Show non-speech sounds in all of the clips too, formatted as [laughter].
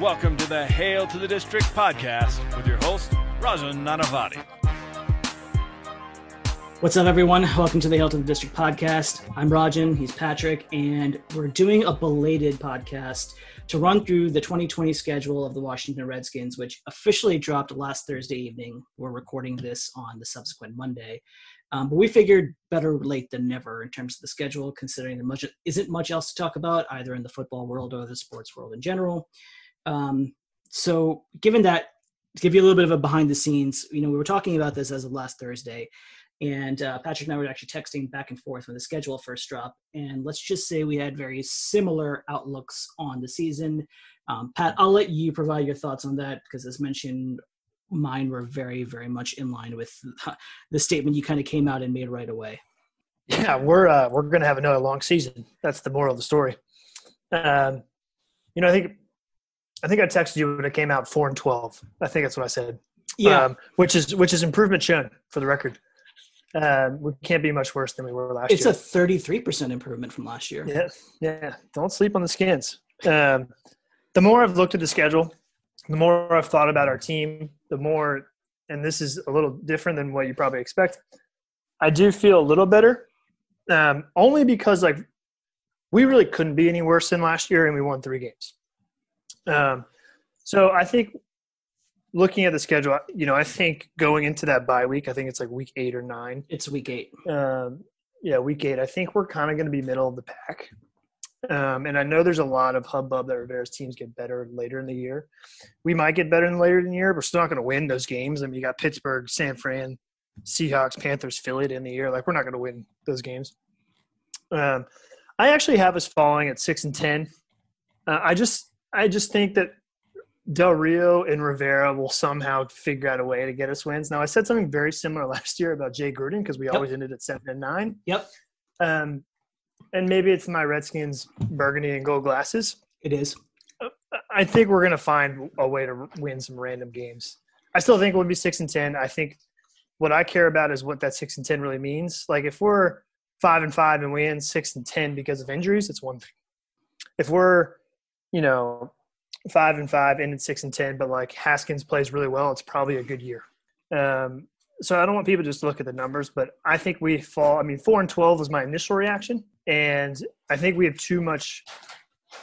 Welcome to the Hail to the District podcast with your host, Rajan Nanavati. What's up, everyone? Welcome to the Hail to the District podcast. I'm Rajan, he's Patrick, and we're doing a belated podcast to run through the 2020 schedule of the Washington Redskins, which officially dropped last Thursday evening. We're recording this on the subsequent Monday. Um, but we figured better late than never in terms of the schedule, considering there much, isn't much else to talk about either in the football world or the sports world in general. Um, so, given that, to give you a little bit of a behind the scenes, you know, we were talking about this as of last Thursday, and uh, Patrick and I were actually texting back and forth when the schedule first dropped. And let's just say we had very similar outlooks on the season. Um, Pat, I'll let you provide your thoughts on that because, as mentioned, mine were very, very much in line with [laughs] the statement you kind of came out and made right away. Yeah, we're uh, we're going to have another long season. That's the moral of the story. Um, you know, I think I think I texted you when it came out four and twelve. I think that's what I said. Yeah, um, which is which is improvement shown for the record. Um, we can't be much worse than we were last it's year. It's a thirty-three percent improvement from last year. Yeah, yeah. Don't sleep on the skins. Um, the more I've looked at the schedule, the more I've thought about our team, the more, and this is a little different than what you probably expect. I do feel a little better, um, only because like we really couldn't be any worse than last year, and we won three games. Um, so I think looking at the schedule, you know, I think going into that bye week, I think it's like week eight or nine. It's week eight. Um, yeah, week eight. I think we're kind of going to be middle of the pack. Um, and I know there's a lot of hubbub that Rivera's teams get better later in the year. We might get better in later in the year, but we're still not going to win those games. I mean, you got Pittsburgh, San Fran, Seahawks, Panthers, Philly in the year. Like, we're not going to win those games. Um, I actually have us falling at six and ten. Uh, I just, I just think that Del Rio and Rivera will somehow figure out a way to get us wins. Now, I said something very similar [laughs] last year about Jay Gruden because we yep. always ended at seven and nine. Yep. Um, and maybe it's my Redskins burgundy and gold glasses. It is. I think we're going to find a way to win some random games. I still think it would be six and ten. I think what I care about is what that six and ten really means. Like if we're five and five and we end six and ten because of injuries, it's one thing. If we're, you know, five and five, ended six and ten, but like Haskins plays really well, it's probably a good year. Um, so I don't want people to just look at the numbers, but I think we fall. I mean, four and twelve was my initial reaction, and I think we have too much.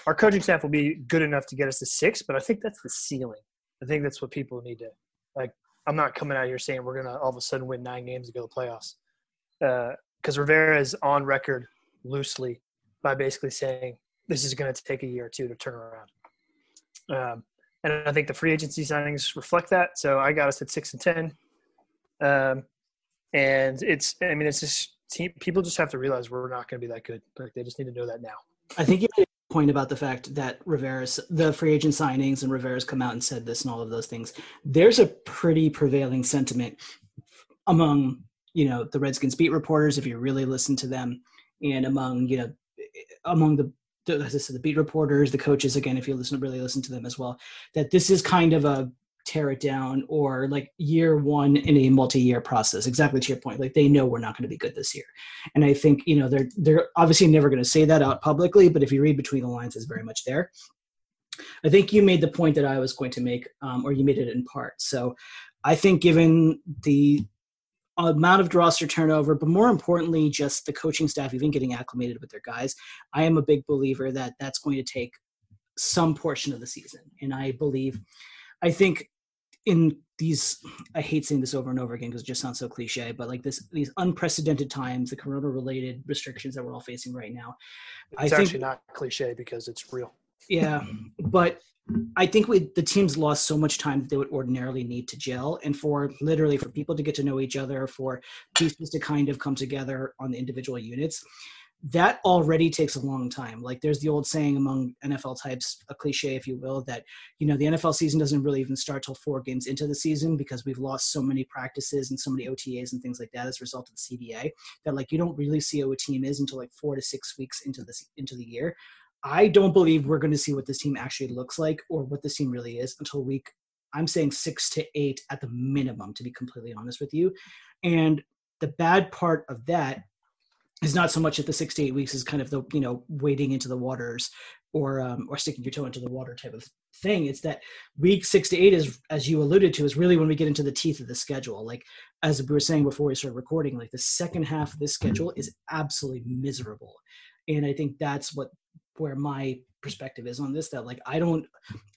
Our coaching staff will be good enough to get us to six, but I think that's the ceiling. I think that's what people need to like. I'm not coming out here saying we're gonna all of a sudden win nine games to go to the playoffs, because uh, Rivera is on record loosely by basically saying this is going to take a year or two to turn around. Um, and I think the free agency signings reflect that. So I got us at six and ten. Um, and it's, I mean, it's just team, people just have to realize we're not going to be that good. Like they just need to know that now. I think you made a point about the fact that Rivera's the free agent signings and Rivera's come out and said this and all of those things. There's a pretty prevailing sentiment among you know the Redskins beat reporters if you really listen to them, and among you know among the as I said, the beat reporters, the coaches, again, if you listen, really listen to them as well, that this is kind of a tear it down or like year one in a multi-year process. Exactly to your point like they know we're not going to be good this year. And i think you know they're they're obviously never going to say that out publicly but if you read between the lines it's very much there. I think you made the point that i was going to make um, or you made it in part. So i think given the amount of roster turnover, but more importantly, just the coaching staff even getting acclimated with their guys. I am a big believer that that's going to take some portion of the season, and I believe, I think in these i hate saying this over and over again because it just sounds so cliche but like this these unprecedented times the corona related restrictions that we're all facing right now it's I actually think, not cliche because it's real yeah but I think we the teams lost so much time that they would ordinarily need to gel, and for literally for people to get to know each other, for pieces to kind of come together on the individual units, that already takes a long time. Like there's the old saying among NFL types, a cliche if you will, that you know the NFL season doesn't really even start till four games into the season because we've lost so many practices and so many OTAs and things like that as a result of the CBA that like you don't really see what a team is until like four to six weeks into the into the year. I don't believe we're going to see what this team actually looks like or what this team really is until week. I'm saying six to eight at the minimum, to be completely honest with you. And the bad part of that is not so much that the six to eight weeks is kind of the you know wading into the waters or um, or sticking your toe into the water type of thing. It's that week six to eight is, as you alluded to, is really when we get into the teeth of the schedule. Like as we were saying before we started recording, like the second half of this schedule is absolutely miserable, and I think that's what where my perspective is on this. That like I don't,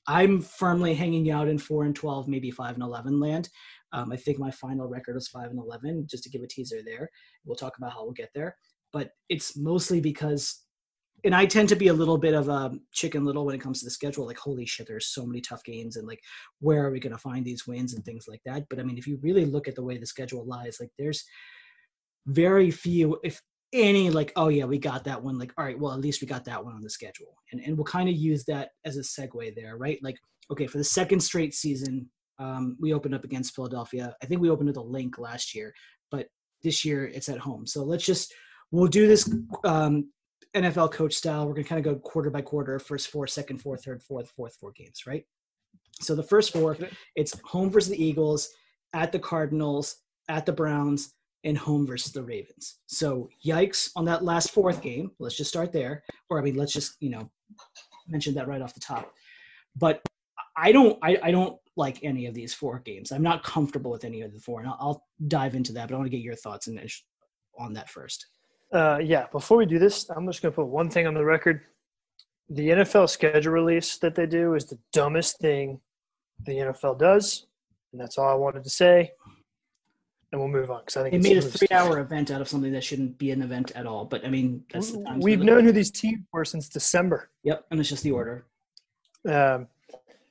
I'm firmly hanging out in four and twelve, maybe five and eleven land. Um, I think my final record was five and eleven. Just to give a teaser there, we'll talk about how we'll get there. But it's mostly because and I tend to be a little bit of a chicken little when it comes to the schedule. Like, holy shit, there's so many tough games, and like, where are we going to find these wins and things like that? But I mean, if you really look at the way the schedule lies, like, there's very few, if any, like, oh yeah, we got that one. Like, all right, well, at least we got that one on the schedule, and and we'll kind of use that as a segue there, right? Like, okay, for the second straight season, um, we opened up against Philadelphia. I think we opened at the Linc last year, but this year it's at home. So let's just we'll do this um, NFL coach style. We're going to kind of go quarter by quarter, first four, second four, third, fourth, fourth four games, right? So the first four, it's home versus the Eagles, at the Cardinals, at the Browns, and home versus the Ravens. So yikes on that last fourth game. Let's just start there. Or I mean, let's just, you know, mention that right off the top. But I don't I, I don't like any of these four games. I'm not comfortable with any of the four. And I'll, I'll dive into that, but I want to get your thoughts on that first. Uh, yeah, before we do this, I'm just going to put one thing on the record. The NFL schedule release that they do is the dumbest thing the NFL does, and that's all I wanted to say. And we'll move on because I think they made a three-hour event out of something that shouldn't be an event at all. But I mean, we've known who these teams were since December. Yep, and it's just the order. Um,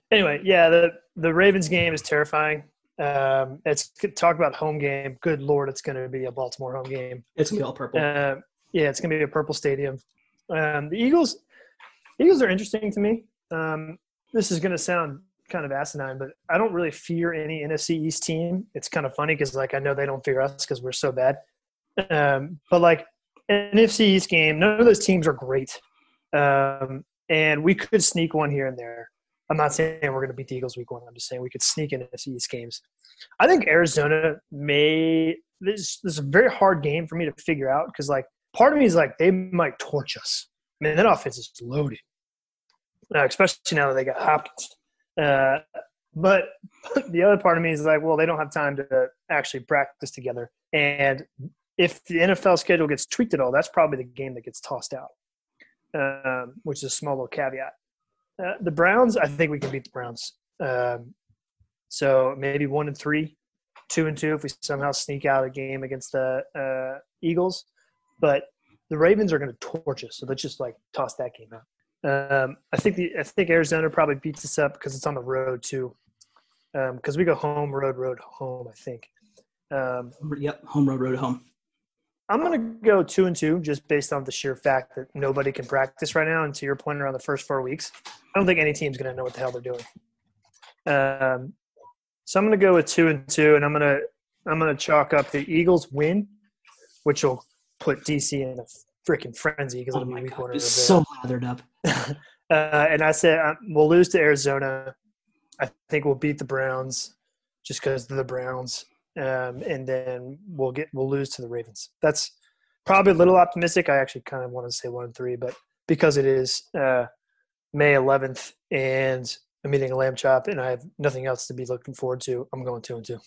anyway, yeah, the the Ravens game is terrifying. Um, it's talk about home game. Good lord, it's going to be a Baltimore home game. It's going to be all purple. Uh, yeah, it's going to be a purple stadium. Um, the Eagles, Eagles are interesting to me. Um, this is going to sound kind of asinine, but I don't really fear any NFC East team. It's kind of funny because like I know they don't fear us because we're so bad. Um, but like an NFC East game, none of those teams are great, um, and we could sneak one here and there. I'm not saying we're going to beat the Eagles week one. I'm just saying we could sneak into these games. I think Arizona may. This, this is a very hard game for me to figure out because, like, part of me is like they might torch us. I mean, that offense is loaded, uh, especially now that they got Hopkins. Uh, but the other part of me is like, well, they don't have time to actually practice together. And if the NFL schedule gets tweaked at all, that's probably the game that gets tossed out, um, which is a small little caveat. Uh, the Browns, I think we can beat the Browns. Um, so maybe one and three, two and two if we somehow sneak out a game against the uh, Eagles. But the Ravens are going to torch us, so let's just like toss that game out. Um, I think the I think Arizona probably beats us up because it's on the road too. Because um, we go home, road, road, home. I think. Um, yep, home, road, road, home. I'm going to go two and two just based on the sheer fact that nobody can practice right now. And to your point around the first four weeks, I don't think any team's going to know what the hell they're doing. Um, so I'm going to go with two and two, and I'm going to I'm going to chalk up the Eagles win, which will put DC in a freaking frenzy because oh it'll be week one. So lathered up. [laughs] uh, and I said uh, we'll lose to Arizona. I think we'll beat the Browns just because they're the Browns um, and then we'll get we'll lose to the Ravens. That's probably a little optimistic. I actually kind of want to say one and three, but because it is uh, May 11th and I'm eating a lamb chop and I have nothing else to be looking forward to, I'm going two and two.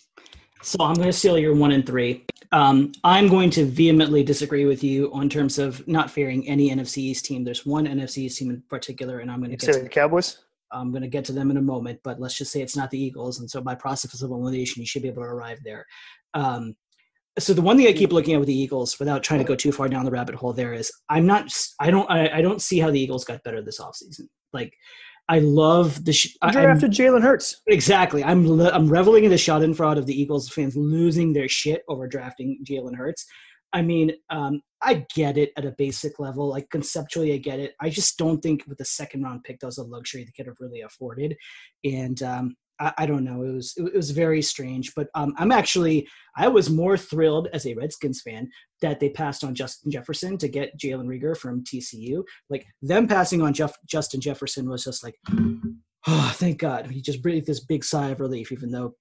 So I'm going to steal your one and three. Um, I'm going to vehemently disagree with you on terms of not fearing any NFC East team. There's one NFC East team in particular, and I'm going to get to the Cowboys. I'm going to get to them in a moment, but let's just say it's not the Eagles. And so by process of elimination, you should be able to arrive there. Um, so the one thing I keep looking at with the Eagles, without trying to go too far down the rabbit hole, there is I'm not, I don't, I, I don't see how the Eagles got better this offseason. Like, I love the sh- drafted Jalen Hurts. Exactly. I'm I'm reveling in the schadenfreude of the Eagles fans losing their shit over drafting Jalen Hurts. I mean, um, I get it at a basic level. Like conceptually, I get it. I just don't think with the second round pick, that was a luxury they could have really afforded. And um, I, don't know. It was it, was very strange. But um, I'm actually I was more thrilled as a Redskins fan that they passed on Justin Jefferson to get Jalen Reagor from TCU. Like them passing on Jeff, Justin Jefferson was just like, oh, thank God. He just breathed this big sigh of relief. Even though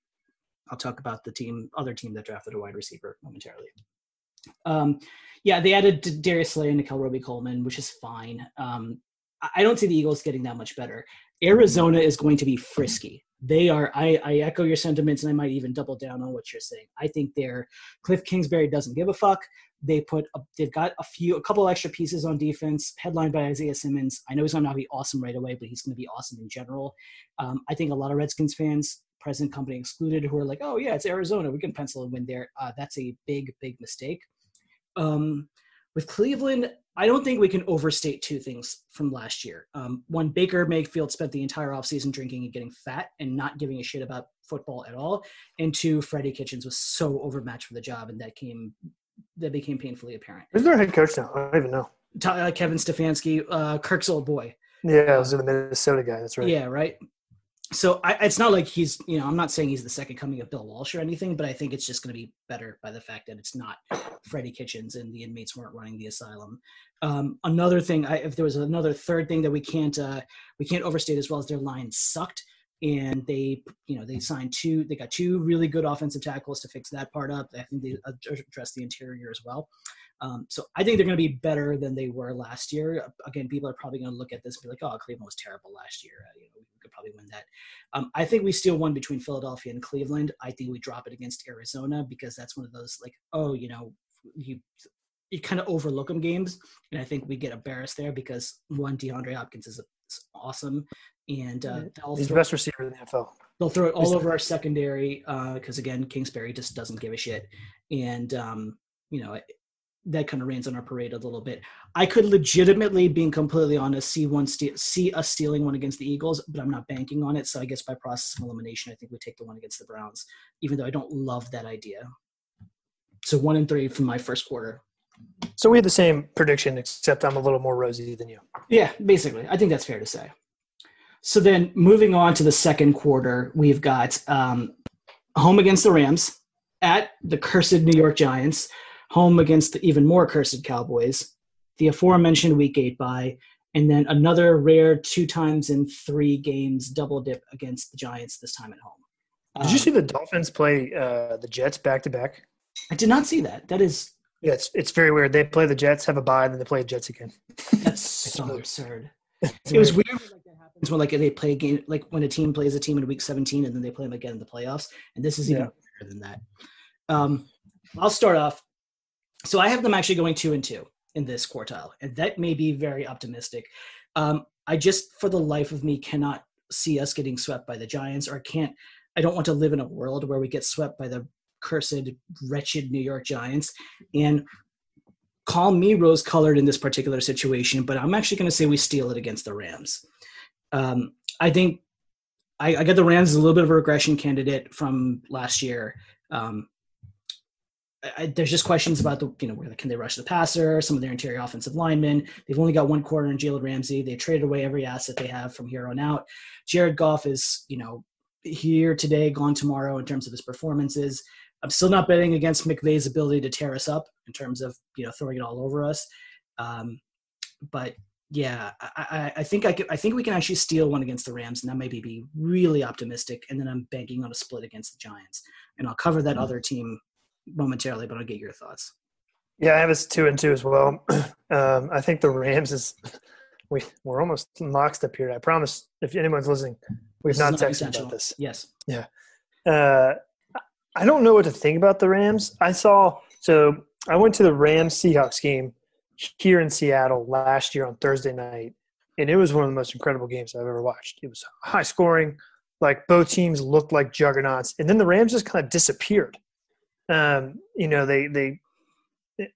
I'll talk about the team, other team that drafted a wide receiver momentarily. Um, yeah, they added Darius Slay and Nickell Robey-Coleman, which is fine. Um, I don't see the Eagles getting that much better. Arizona is going to be frisky. They are. I, I echo your sentiments, and I might even double down on what you're saying. I think they're Cliff Kingsbury doesn't give a fuck. They put a, they've got a few a couple extra pieces on defense, headlined by Isaiah Simmons. I know he's going to not be awesome right away, but he's going to be awesome in general. Um, I think a lot of Redskins fans, present company excluded, who are like, "Oh yeah, it's Arizona. We can pencil a win there." Uh, that's a big, big mistake. Um, with Cleveland, I don't think we can overstate two things from last year. Um, one, Baker Mayfield spent the entire offseason drinking and getting fat and not giving a shit about football at all. And two, Freddie Kitchens was so overmatched for the job, and that came that became painfully apparent. Who's their head coach now? I don't even know. Uh, Kevin Stefanski, uh, Kirk's old boy. Yeah, I was the Minnesota guy. That's right. Yeah, right so I, it's not like he's you know i'm not saying he's the second coming of bill walsh or anything but i think it's just going to be better by the fact that it's not freddie kitchens and the inmates weren't running the asylum. Um, another thing I, if there was another third thing that we can't uh, we can't overstate as well as their line sucked and they you know they signed two they got two really good offensive tackles to fix that part up. I think they addressed the interior as well um, so I think they're going to be better than they were last year. Again, people are probably going to look at this and be like, "Oh, Cleveland was terrible last year. Uh, you know, we could probably win that." Um, I think we steal one between Philadelphia and Cleveland. I think we drop it against Arizona because that's one of those like, oh, you know, you you kind of overlook them games, and I think we get embarrassed there because one, DeAndre Hopkins is, a, is awesome, and uh, he's the best receiver in the NFL. They'll throw it all over our secondary because uh, again, Kingsbury just doesn't give a shit, and um, you know that kind of rains on our parade a little bit. I could legitimately, being completely honest, see one see us stealing one against the Eagles, but I'm not banking on it. So I guess by process of elimination, I think we take the one against the Browns, even though I don't love that idea. So one and three from my first quarter. So we had the same prediction, except I'm a little more rosy than you. Yeah, basically, I think that's fair to say. So then, moving on to the second quarter, we've got um, home against the Rams at the cursed New York Giants home against the even more cursed Cowboys, the aforementioned Week Eight bye, and then another rare two times in three games double dip against the Giants this time at home. Did you um, see the Dolphins play uh, the Jets back to back? I did not see that. That is yeah, it's it's very weird. They play the Jets, have a bye, and then they play the Jets again. That's [laughs] so absurd. [laughs] it was weird when like that happens when like they play a game like when a team plays a team in week 17 and then they play them again in the playoffs. And this is even yeah. better than that. Um, I'll start off so I have them actually going two and two in this quartile, and that may be very optimistic. Um, I just, for the life of me, cannot see us getting swept by the Giants, or I can't. I don't want to live in a world where we get swept by the cursed, wretched New York Giants. And call me rose-colored in this particular situation, but I'm actually going to say we steal it against the Rams. Um, I think I, I got the Rams as a little bit of a regression candidate from last year. Um, I, there's just questions about the you know whether can they rush the passer, some of their interior offensive linemen. They've only got one corner in Jalen Ramsey. They traded away every asset they have from here on out. Jared Goff is you know here today, gone tomorrow in terms of his performances. I'm still not betting against McVay's ability to tear us up in terms of you know throwing it all over us. Um, but yeah, I, I, think I, could, I think we can actually steal one against the Rams, and that might be really optimistic. And then I'm banking on a split against the Giants, and I'll cover that mm-hmm. other team momentarily, but I'll get your thoughts. Yeah, I have us two and two as well. [clears throat] Um, I think the Rams is we we're almost locked up here. I promise. If anyone's listening, we've not texted about this. Yes. Yeah. Uh, I don't know what to think about the Rams. I saw so I went to the Rams Seahawks game here in Seattle last year on Thursday night, and it was one of the most incredible games I've ever watched. It was high scoring, like both teams looked like juggernauts, and then the Rams just kind of disappeared um, you know, they they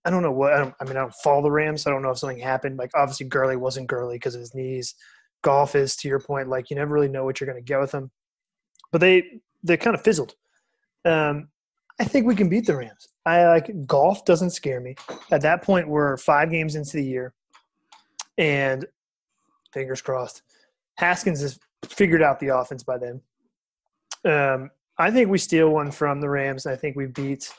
I don't know what I, don't, I mean. I don't follow the Rams. So I don't know if something happened. Like obviously, Gurley wasn't Gurley because of his knees. Goff is to your point. Like you never really know what you're going to get with them. But they they kind of fizzled. Um, I think we can beat the Rams. I like Goff doesn't scare me. At that point, we're five games into the year, and fingers crossed, Haskins has figured out the offense by then. Um, I think we steal one from the Rams. I think we beat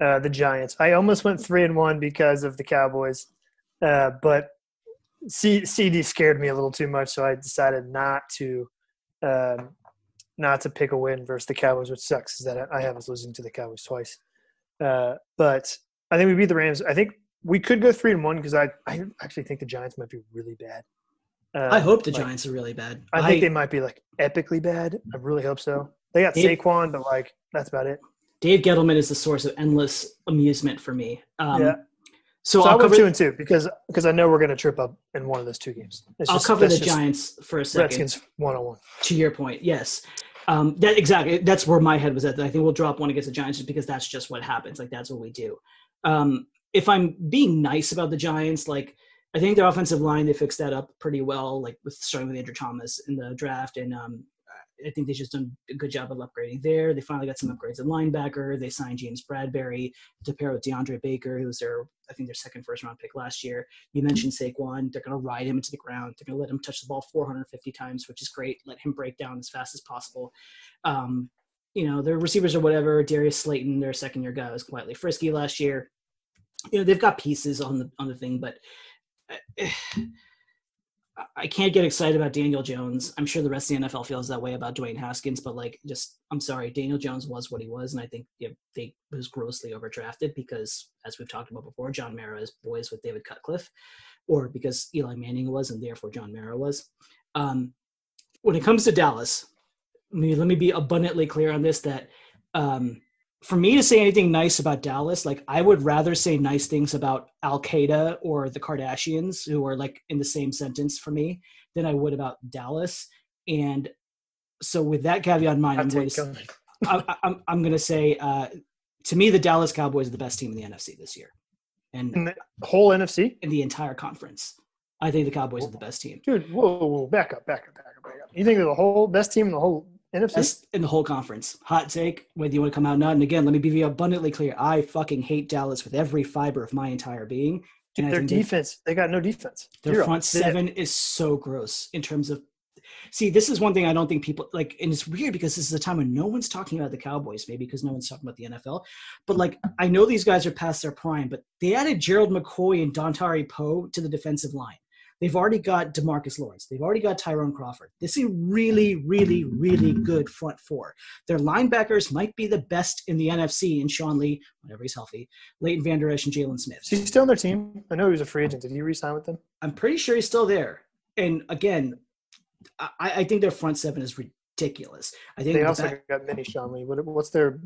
uh, the Giants. I almost went three and one because of the Cowboys, uh, but C- CeeDee scared me a little too much, so I decided not to um, not to pick a win versus the Cowboys, which sucks. Is that I have us losing to the Cowboys twice. Uh, but I think we beat the Rams. I think we could go three and one because I I actually think the Giants might be really bad. Uh, I hope the like, Giants are really bad. I think they might be like epically bad. I really hope so. They got They- Saquon, but like that's about it. Dave Gettleman is the source of endless amusement for me. Um, Yeah. So, So, I'll cover, two and two because because I know we're gonna trip up in one of those two games. It's I'll just- cover the Giants for a second. Redskins one on one. To your point, yes. Um, that exactly. That's where my head was at. I think we'll drop one against the Giants just because that's just what happens. Like that's what we do. Um, if I'm being nice about the Giants, like I think their offensive line they fixed that up pretty well. Like with starting with Andrew Thomas in the draft, and um, I think they've just done a good job of upgrading there. They finally got some upgrades at linebacker. They signed James Bradberry to pair with DeAndre Baker, who's their I think their second first round pick last year. You mentioned Saquon. They're going to ride him into the ground. They're going to let him touch the ball 450 times, which is great. Let him break down as fast as possible. Um, you know, their receivers or whatever. Darius Slayton, their second year guy, was quietly frisky last year. You know, they've got pieces on the on the thing, but uh, I can't get excited about Daniel Jones. I'm sure the rest of the NFL feels that way about Dwayne Haskins, but like, just I'm sorry, Daniel Jones was what he was, and I think you they was grossly overdrafted because, as we've talked about before, John Mara is boys with David Cutcliffe, or because Eli Manning was, and therefore John Mara was. Um, when it comes to Dallas, I mean, let me be abundantly clear on this: that um, for me to say anything nice about Dallas, like I would rather say nice things about Al Qaeda or the Kardashians, who are like in the same sentence for me, than I would about Dallas. And so, with that caveat in mind, I'm going to. [laughs] I, I'm, I'm going to say, uh, to me, the Dallas Cowboys are the best team in the NFC this year, and In the whole NFC, in the entire conference. I think the Cowboys are the best team, dude. Whoa, whoa, whoa, back up, back up, back up, back up. You think they're the whole best team in the whole NFC? best in the whole conference. Hot take, whether you want to come out or not. And again, let me be abundantly clear: I fucking hate Dallas with every fiber of my entire being. Dude, And their think they- defense, they got no defense. Their Zero. front They- seven is so gross in terms of. See, this is one thing I don't think people like, and it's weird because this is a time when no one's talking about the Cowboys, maybe because no one's talking about the NFL. But like, I know these guys are past their prime, but they added Gerald McCoy and Dontari Poe to the defensive line. They've already got Demarcus Lawrence. They've already got Tyrone Crawford. This is a really, really, really good front four. Their linebackers might be the best in the NFC in Sean Lee, whenever he's healthy, Leighton Vander Esch, and Jaylon Smith. Is he still on their team? I know he was a free agent. Did he re-sign with them? I'm pretty sure he's still there. And again, I, I think their front seven is ridiculous. I think They the also back- got mini Sean Lee. What, what's their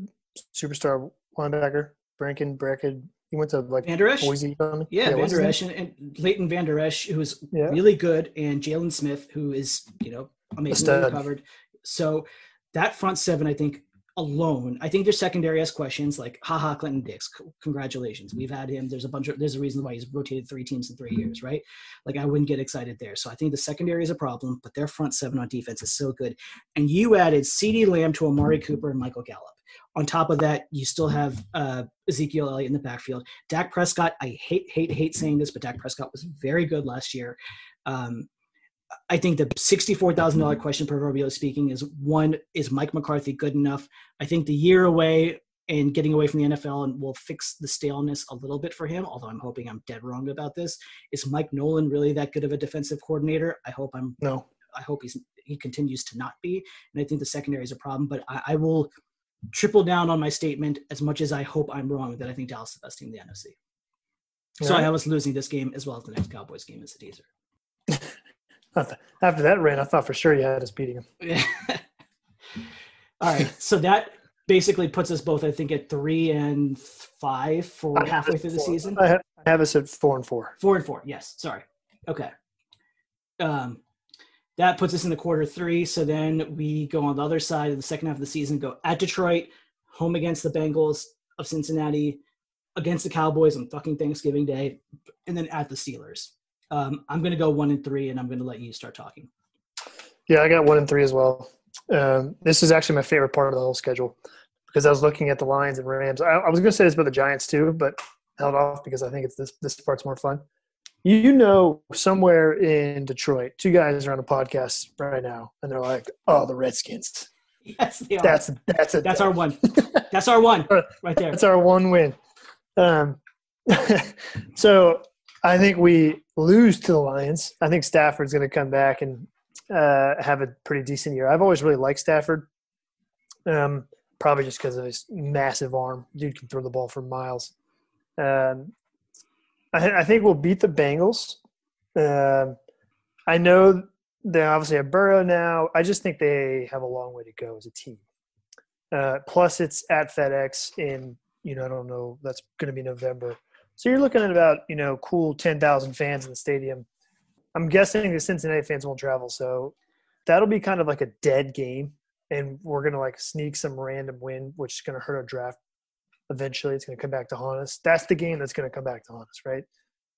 superstar linebacker? Brankin Brackett. He went to like Van Der Esch? Boise. yeah, Van what's Der Esch and, and Leighton Van Der Esch, who is Yeah. really good, and Jaylon Smith, who is you know amazingly stud. recovered. So that front seven, I think alone, I think their secondary has questions like, haha, Clinton Dix, congratulations, we've had him. There's a bunch of there's a reason why he's rotated three teams in three mm-hmm. years, right? Like I wouldn't get excited there. So I think the secondary is a problem, but their front seven on defense is so good. And you added CeeDee Lamb to Amari Cooper and Michael Gallup. On top of that, you still have uh, Ezekiel Elliott in the backfield. Dak Prescott, I hate, hate, hate saying this, but Dak Prescott was very good last year. Um, I think the sixty-four thousand dollar question, proverbially speaking, is one: Is Mike McCarthy good enough? I think the year away and getting away from the NFL and will fix the staleness a little bit for him. Although I'm hoping I'm dead wrong about this. Is Mike Nolan really that good of a defensive coordinator? I hope I'm No. I hope he's he continues to not be. And I think the secondary is a problem. But I, I will triple down on my statement as much as I hope I'm wrong that I think Dallas is the best team in the NFC. So I Yeah. was losing this game as well as the next Cowboys game as a teaser. After that run, I thought for sure you had us beating him. [laughs] All right. So that basically puts us both, I think, at three and five for halfway through the four- season. I have, I have us at four and four. Four and four. Yes. Sorry. Okay. Um, that puts us in the quarter three. So then we go on the other side of the second half of the season, go at Detroit, home against the Bengals of Cincinnati, against the Cowboys on fucking Thanksgiving Day, and then at the Steelers. Um, I'm going to go one and three, and I'm going to let you start talking. Yeah, I got one and three as well. Um, this is actually my favorite part of the whole schedule because I was looking at the Lions and Rams. I, I was going to say this about the Giants too, but held off because I think it's this this part's more fun. You know, somewhere in Detroit, two guys are on a podcast right now, and they're like, "Oh, the Redskins. Yes, they are. That's that's a That's our one. [laughs] That's our one right there. That's our one win. Um, [laughs] so I think we lose to the Lions. I think Stafford's going to come back and uh, have a pretty decent year. I've always really liked Stafford, um, probably just because of his massive arm. Dude can throw the ball for miles. Um, I, I think we'll beat the Bengals. Um, I know they obviously have Burrow now. I just think they have a long way to go as a team. Uh, plus, it's at FedEx in you know I don't know that's going to be November, so you're looking at about you know cool ten thousand fans in the stadium. I'm guessing the Cincinnati fans won't travel, so that'll be kind of like a dead game, and we're gonna like sneak some random win, which is gonna hurt our draft. Eventually, it's gonna come back to haunt us. That's the game that's gonna come back to haunt us, right?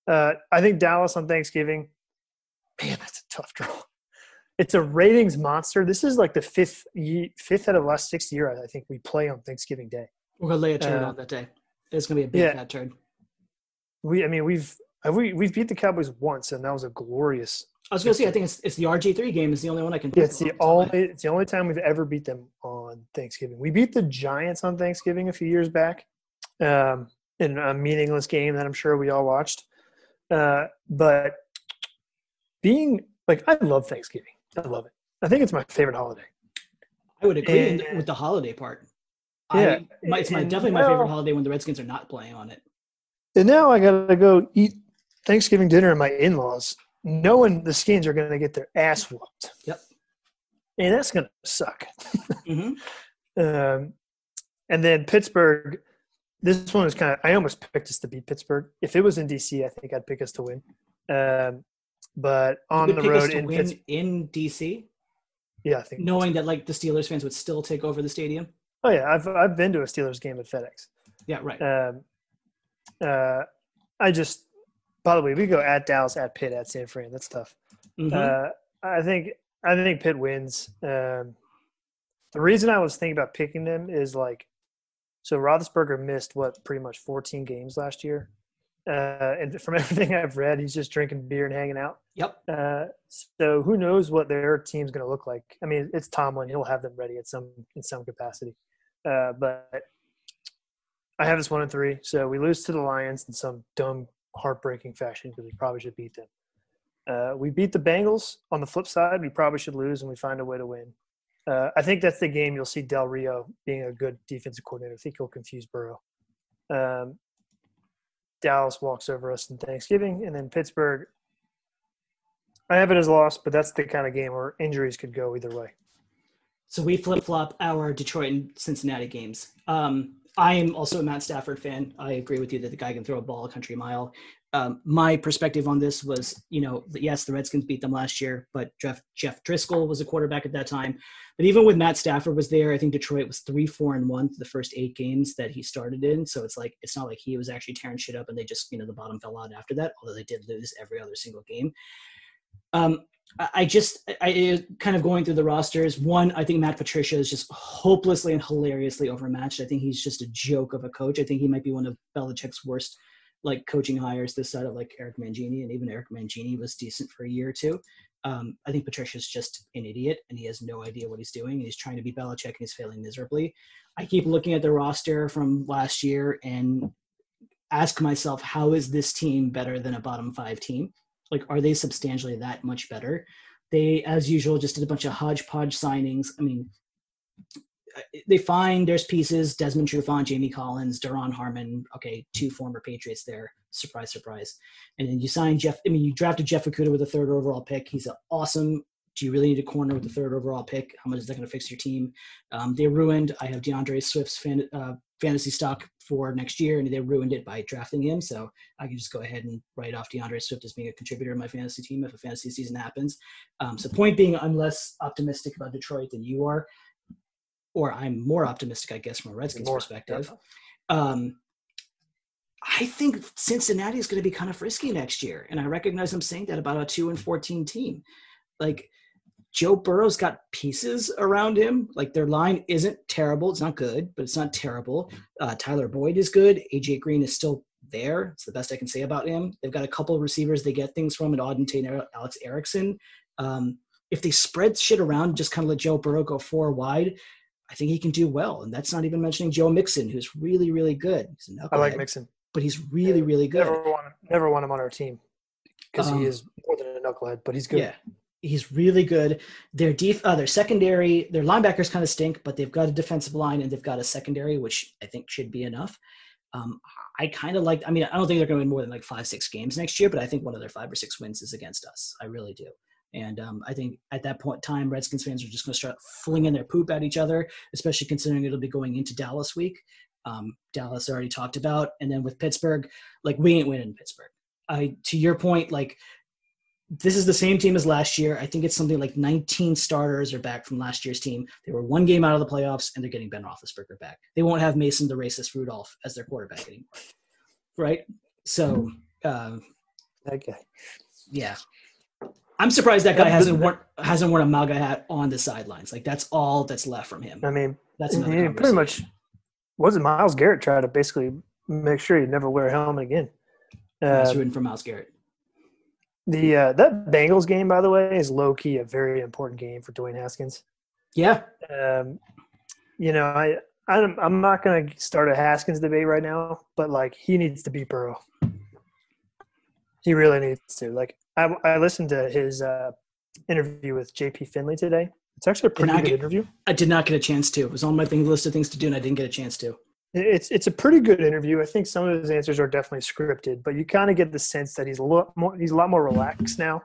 Uh, I think Dallas on Thanksgiving. Man, that's a tough draw. It's a ratings monster. This is like the fifth fifth out of the last six year I think we play on Thanksgiving Day. We're gonna lay a turn uh, on that day. It's gonna be a big yeah, fat turn. We, I mean, we've we we've beat the Cowboys once, and that was a glorious. I was gonna say, I think it's it's the RG three game is the only one I can. Yeah, it's the only it's the only time we've ever beat them on Thanksgiving. We beat the Giants on Thanksgiving a few years back, um, in a meaningless game that I'm sure we all watched. Uh, but being like, I love Thanksgiving. I love it. I think it's my favorite holiday. I would agree and, with the holiday part. Yeah, I, it's my, definitely my favorite holiday when the Redskins are not playing on it. And now I gotta go eat Thanksgiving dinner at my in-laws, knowing the Skins are gonna get their ass whooped. Yep. And that's gonna suck. mm-hmm. [laughs] um, and then Pittsburgh. This one is kind of. I almost picked us to beat Pittsburgh. If it was in DC, I think I'd pick us to win. Um, but on the road in, win in DC. Yeah, I think knowing that like the Steelers fans would still take over the stadium. Oh yeah, I've I've been to a Steelers game at FedEx. Yeah, right. Um, uh, I just by the way, we go at Dallas, at Pitt, at San Fran. That's tough. Mm-hmm. Uh, I think I think Pitt wins. Um, the reason I was thinking about picking them is like, so Roethlisberger missed what pretty much 14 games last year. Uh, and from [laughs] everything I've read, he's just drinking beer and hanging out. Yep. Uh, so who knows what their team's going to look like? I mean, it's Tomlin; he'll have them ready at some in some capacity. Uh, but I have this one and three, so we lose to the Lions in some dumb, heartbreaking fashion because we probably should beat them. Uh, we beat the Bengals. On the flip side, we probably should lose, and we find a way to win. Uh, I think that's the game you'll see Del Rio being a good defensive coordinator. I think he'll confuse Burrow. Um, Dallas walks over us in Thanksgiving, and then Pittsburgh. I have it as lost, but that's the kind of game where injuries could go either way. So we flip flop our Detroit and Cincinnati games. Um, I am also a Matt Stafford fan. I agree with you that the guy can throw a ball a country mile. Um, my perspective on this was, you know, yes, the Redskins beat them last year, but Jeff Jeff Driskel was a quarterback at that time. But even with Matt Stafford was there, I think Detroit was three, four, and one for the first eight games that he started in. So it's like it's not like he was actually tearing shit up and they just, you know, the bottom fell out after that. Although they did lose every other single game. Um, I just, I kind of going through the rosters. One, I think Matt Patricia is just hopelessly and hilariously overmatched. I think he's just a joke of a coach. I think he might be one of Belichick's worst like coaching hires this side of like Eric Mangini, and even Eric Mangini was decent for a year or two. Um, I think Patricia's just an idiot, and he has no idea what he's doing, and he's trying to be Belichick, and he's failing miserably. I keep looking at the roster from last year and ask myself, how is this team better than a bottom five team? Like, are they substantially that much better? They, as usual, just did a bunch of hodgepodge signings. I mean, they find there's pieces Desmond Trufant, Jamie Collins, Duron Harmon. Okay, two former Patriots there. Surprise, surprise. And then you sign Jeff. I mean, you drafted Jeff Okudah with a third overall pick. He's an awesome. Do you really need a corner with the third overall pick? How much is that going to fix your team? Um, they ruined. I have D'Andre Swift's fan, uh, fantasy stock for next year, and they ruined it by drafting him. So I can just go ahead and write off D'Andre Swift as being a contributor in my fantasy team if a fantasy season happens. Um, so point being, I'm less optimistic about Detroit than you are or I'm more optimistic, I guess, from a Redskins more, perspective. Um, I think Cincinnati is going to be kind of frisky next year, and I recognize I'm saying that about a two and fourteen team. Like Joe Burrow's got pieces around him. Like their line isn't terrible; it's not good, but it's not terrible. Uh, Tyler Boyd is good. AJ Green is still there. It's the best I can say about him. They've got a couple of receivers they get things from, and Auden Tate, Alex Erickson. Um, if they spread shit around, just kind of let Joe Burrow go four wide, I think he can do well. And that's not even mentioning Joe Mixon, who's really, really good. I like Mixon. But he's really, really good. Never want, never want him on our team because um, he is more than a knucklehead, but he's good. Yeah. He's really good. Their def- uh, their secondary, their linebackers kind of stink, but they've got a defensive line and they've got a secondary, which I think should be enough. Um, I kind of like. I mean, I don't think they're going to win more than like five, six games next year, but I think one of their five or six wins is against us. I really do. And um, I think at that point in time, Redskins fans are just going to start flinging their poop at each other, especially considering it'll be going into Dallas week. Um, Dallas already talked about, and then with Pittsburgh, like we ain't winning Pittsburgh. I to your point, like this is the same team as last year. I think it's something like 19 starters are back from last year's team. They were one game out of the playoffs, and they're getting Ben Roethlisberger back. They won't have Mason the racist Rudolph as their quarterback anymore, right? So, um, Okay. yeah, I'm surprised that guy hasn't worn hasn't worn a MAGA hat on the sidelines. Like that's all that's left from him. I mean, That's pretty much wasn't Myles Garrett try to basically make sure he'd never wear a helmet again. I was Uh, rooting for Myles Garrett. The uh, that Bengals game, by the way, is low key a very important game for Dwayne Haskins. Yeah, Um, you know, I I'm, I'm not going to start a Haskins debate right now, but like he needs to beat Burrow. He really needs to. Like I, I listened to his uh, interview with JP Finlay today. It's actually a pretty good get- interview. I did not get a chance to. It was on my thing list of things to do, and I didn't get a chance to. It's it's a pretty good interview. I think some of his answers are definitely scripted, but you kind of get the sense that he's a lot more he's a lot more relaxed now,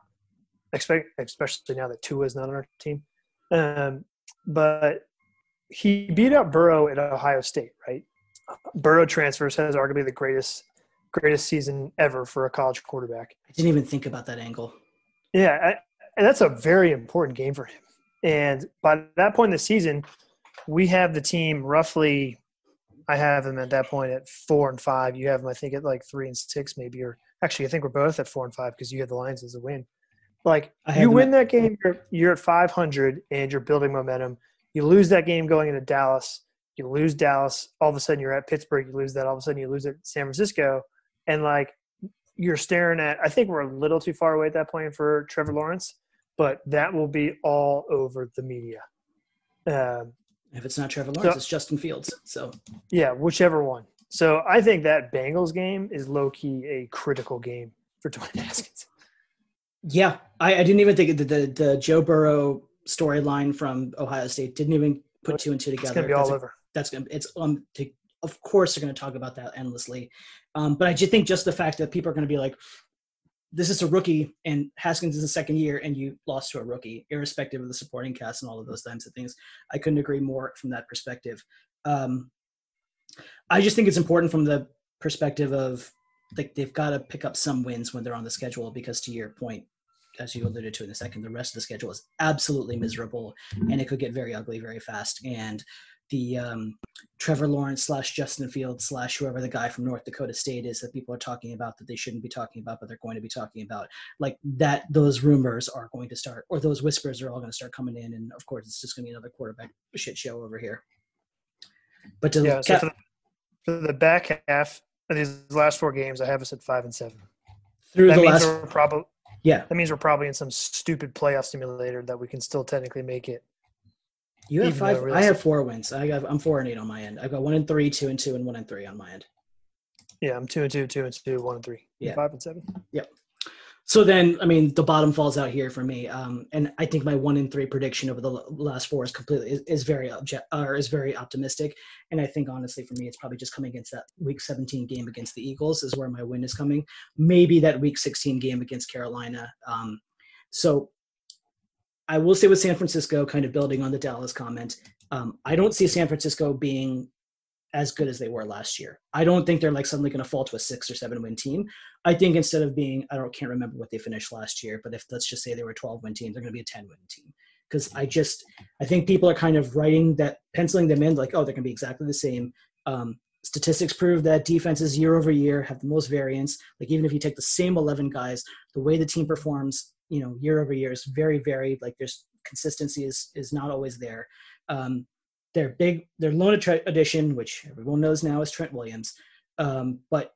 especially now that Tua is not on our team. Um, but he beat out Burrow at Ohio State, right? Burrow transfers has arguably the greatest greatest season ever for a college quarterback. I didn't even think about that angle. Yeah, I, and that's a very important game for him. And by that point in the season, we have the team roughly. I have them at that point at four and five. You have them, I think, at like three and six, maybe. Or actually, I think we're both at four and five because you have the Lions as a win. Like you win that game, you're, you're at five hundred and you're building momentum. You lose that game going into Dallas. You lose Dallas. All of a sudden, you're at Pittsburgh. You lose that. All of a sudden, you lose at San Francisco, and like you're staring at. I think we're a little too far away at that point for Trevor Lawrence, but that will be all over the media. Um, If it's not Trevor Lawrence, So- it's Justin Fields. So yeah, whichever one. So I think that Bengals game is low key a critical game for [laughs] Dwayne Haskins. yeah, I, I didn't even think the, the the Joe Burrow storyline from Ohio State didn't even put two and two together. It's gonna be That's all a- over. that's gonna it's um to, of course they're gonna talk about that endlessly um but i just think just the fact that people are gonna be like this is a rookie and haskins is the second year and you lost to a rookie irrespective of the supporting cast and all of those types of things. I couldn't agree more from that perspective. Um i just think it's important from the perspective of like they've got to pick up some wins when they're on the schedule because to your point as you alluded to in a second the rest of the schedule is absolutely miserable and it could get very ugly very fast. And the um, Trevor Lawrence slash Justin Fields slash whoever the guy from North Dakota State is that people are talking about that they shouldn't be talking about, but they're going to be talking about. Like that, those rumors are going to start, or those whispers are all going to start coming in, and of course, it's just going to be another quarterback shit show over here. But to Yeah. So cap- for the, for the back half of these last four games, I have us at five and seven. through That the means last, we're probably yeah, that means we're probably in some stupid playoff simulator that we can still technically make it. You have even five. I have four wins. I got I'm four and eight on my end. I've got one and three, two and two, and one and three on my end. Yeah, I'm two and two, two and two, one and three, Yeah. five and seven. So then, I mean, the bottom falls out here for me, um, and I think my one in three prediction over the last four is completely is, is very object or is very optimistic, and I think honestly for me, it's probably just coming against that Week 17 game against the Eagles is where my win is coming. Maybe that Week 16 game against Carolina. Um, so I will say with San Francisco, kind of building on the Dallas comment, um, I don't see San Francisco being as good as they were last year. I don't think they're like suddenly going to fall to a six or seven win team. I think instead of being, I don't can't remember what they finished last year, but if let's just say they were a 12 win team, they're going to be a 10 win team. Because I just, I think people are kind of writing that, penciling them in, like, oh, they're going to be exactly the same. Um, statistics prove that defenses year over year have the most variance. Like even if you take the same 11 guys, the way the team performs, you know, year over year is very varied. Like there's consistency is is not always there. Um, their big, their loan addition, which everyone knows now is Trent Williams, um, but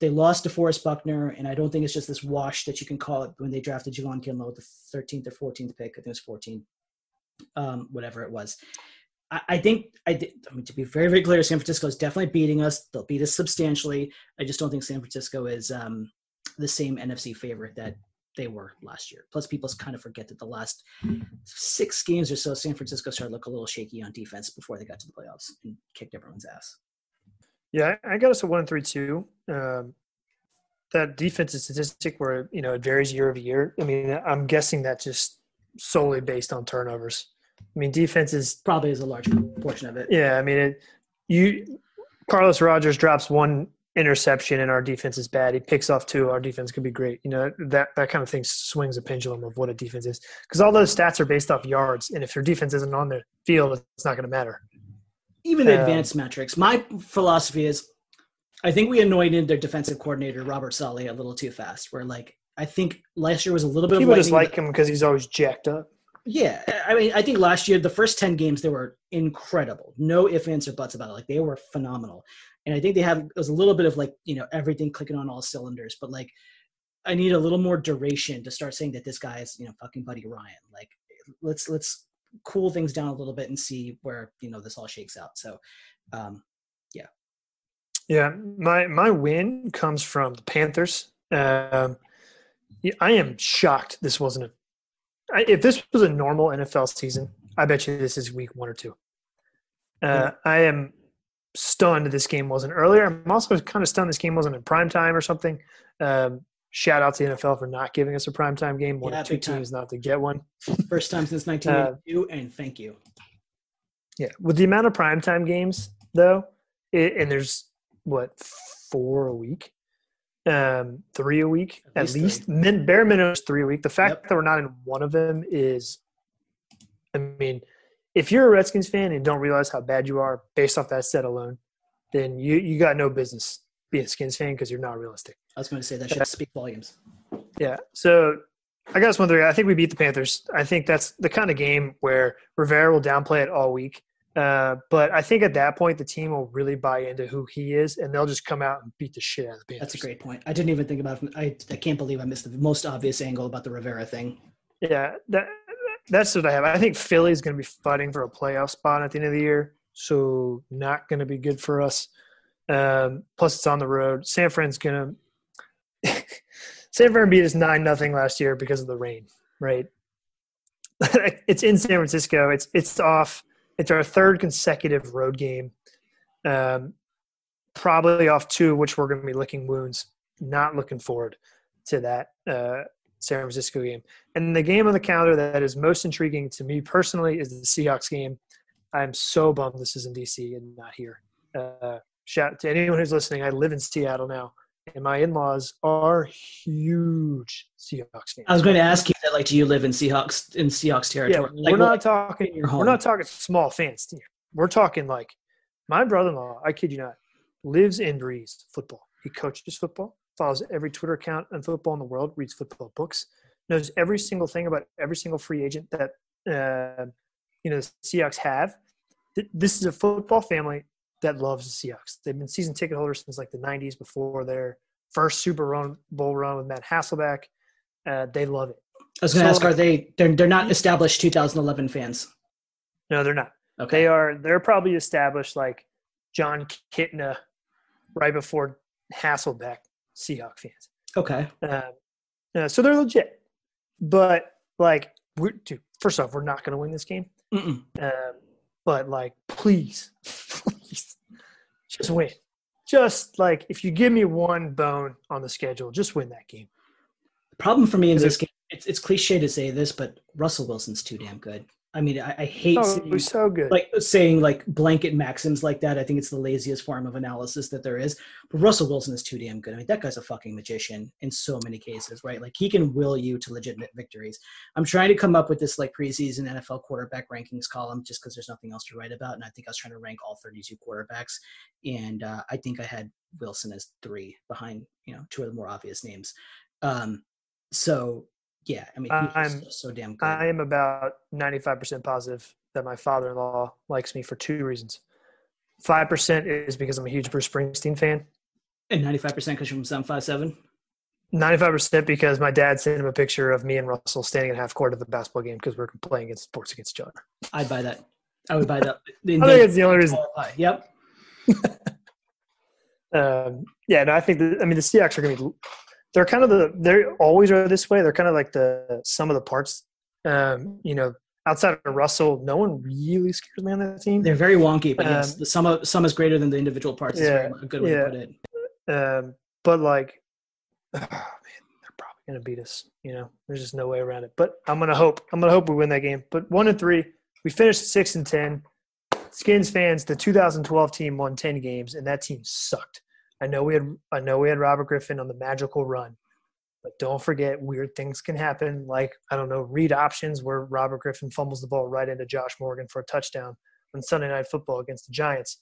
they lost DeForest Buckner, and I don't think it's just this wash that you can call it when they drafted Javon Kinlaw with the 13th or 14th pick. I think it was 14, um, whatever it was. I, I think I, thi- I mean to be very very clear, San Francisco is definitely beating us. They'll beat us substantially. I just don't think San Francisco is um, the same NFC favorite that they were last year. Plus, people kind of forget that the last six games or so, San Francisco started to look a little shaky on defense before they got to the playoffs and kicked everyone's ass. Yeah, I got us a one three two. Um, that defensive statistic where you know it varies year over year. I mean, I'm guessing that just solely based on turnovers. I mean, defense is Probably is a large portion of it. yeah. I mean, it, you Carlos Rogers drops one interception and our defense is bad. He picks off two. Our defense could be great. You know that that kind of thing swings a pendulum of what a defense is because all those stats are based off yards, and if your defense isn't on the field, it's not going to matter. Even the Um, advanced metrics. My philosophy is, I think we anointed their defensive coordinator Robert Saleh a little too fast. Where like I think last year was a little bit. People just like him because he's always jacked up. Yeah, I mean, I think last year the first ten games they were incredible. No ifs ands or buts about it. Like they were phenomenal, and I think they have it was a little bit of like you know everything clicking on all cylinders. But like, I need a little more duration to start saying that this guy is you know fucking Buddy Ryan. Like, let's let's cool things down a little bit and see where you know this all shakes out. So, um, Yeah, yeah. my my win comes from the Panthers. Um, yeah, I am shocked this wasn't a. I, if this was a normal NFL season, I bet you this is week one or two. Uh, I am stunned this game wasn't earlier. I'm also kind of stunned this game wasn't in prime time or something. Um, shout out to the NFL for not giving us a prime time game. One Yeah, of two teams not to get one. [laughs] first time since 1982, and thank you. Yeah, with the amount of prime time games though, it, and there's what four a week, um, three a week At at, least least. Min, bare minimum is three a week. The fact Yep. that we're not in one of them is, I mean, if you're a Redskins fan and don't realize how bad you are based off that set alone, then you you got no business being a Skins fan because you're not realistic. I was going to say that should speak volumes. Yeah. So I guess one three. I think we beat the Panthers. I think that's the kind of game where Rivera will downplay it all week. Uh, but I think at that point the team will really buy into who he is, and they'll just come out and beat the shit out of the Panthers. That's a great point. I didn't even think about. It. I I can't believe I missed the most obvious angle about the Rivera thing. Yeah, that that's what I have. I think Philly's going to be fighting for a playoff spot at the end of the year, so not going to be good for us. Um, plus, it's on the road. San Fran's going [laughs] to. San Fran beat us nine nothing last year because of the rain, right? [laughs] it's in San Francisco. It's it's off. It's our third consecutive road game. Um, probably off two, which we're going to be licking wounds. Not looking forward to that uh, San Francisco game. And the game on the calendar that is most intriguing to me personally is the Seahawks game. I'm so bummed this is in DC and not here. Uh, shout to anyone who's listening. I live in Seattle now, and my in-laws are huge Seahawks fans. I was going to ask you that. Like, do you live in Seahawks in Seahawks yeah, territory? like, we're not talking. in your home. We're not talking small fans. here. We're talking like my brother-in-law. I kid you not, lives and breathes football. He coaches football, follows every Twitter account on football in the world, reads football books, knows every single thing about every single free agent that uh, you know the Seahawks have. This is a football family that loves the Seahawks. They've been season ticket holders since like the '90s, before their first Super Bowl run with Matt Hasselbeck. Uh, they love it. I was going to so, ask, are they? They're they're not established 2011 fans. No, they're not. Okay. They are. They're probably established like Jon Kitna, right before Hasselbeck. Seahawk fans. Okay. Um, uh, so they're legit, but like, we're, dude, first off, we're not going to win this game. Um, but like, please, [laughs] please, just win. Just like, if you give me one bone on the schedule, just win that game. The problem for me in this game, it's it's cliche to say this, but Russell Wilson's too damn good. I mean, I, I hate Oh, was so good. like saying like blanket maxims like that. I think it's the laziest form of analysis that there is. But Russell Wilson is too damn good. I mean, that guy's a fucking magician in so many cases, right? Like he can will you to legitimate victories. I'm trying to come up with this like preseason NFL quarterback rankings column just because there's nothing else to write about, and I think I was trying to rank all 32 quarterbacks, and uh, I think I had Wilson as three behind you know two of the more obvious names. Um, so yeah, I mean, he's I'm- so damn good. I am about 95% positive that my father in law likes me for two reasons. 5% is because I'm a huge Bruce Springsteen fan. and 95% because you're from 757. 95% because my dad sent him a picture of me and Russell standing at half court of the basketball game because we're playing against sports against each other. I'd buy that. I would buy that. [laughs] I think it's the only reason. Yep. [laughs] Um, yeah, no, I think that, I mean the Seahawks are going to be. They're kind of the. They always are this way. They're kind of like the some of the parts. Um, you know, outside of Russell, no one really scares me on that team. They're very wonky, but yes, Um, the sum of sum is greater than the individual parts. yeah, very, a good way yeah. to put it. Um, but like, [sighs] oh, man, they're probably going to beat us. You know, there's just no way around it. But I'm going to hope. I'm going to hope we win that game. But one and three, we finished six and ten. Skins fans, the 2012 team won 10 games, and that team sucked. I know we had I know we had Robert Griffin on the magical run, but don't forget weird things can happen. Like I don't know, read options where Robert Griffin fumbles the ball right into Josh Morgan for a touchdown on Sunday Night Football against the Giants.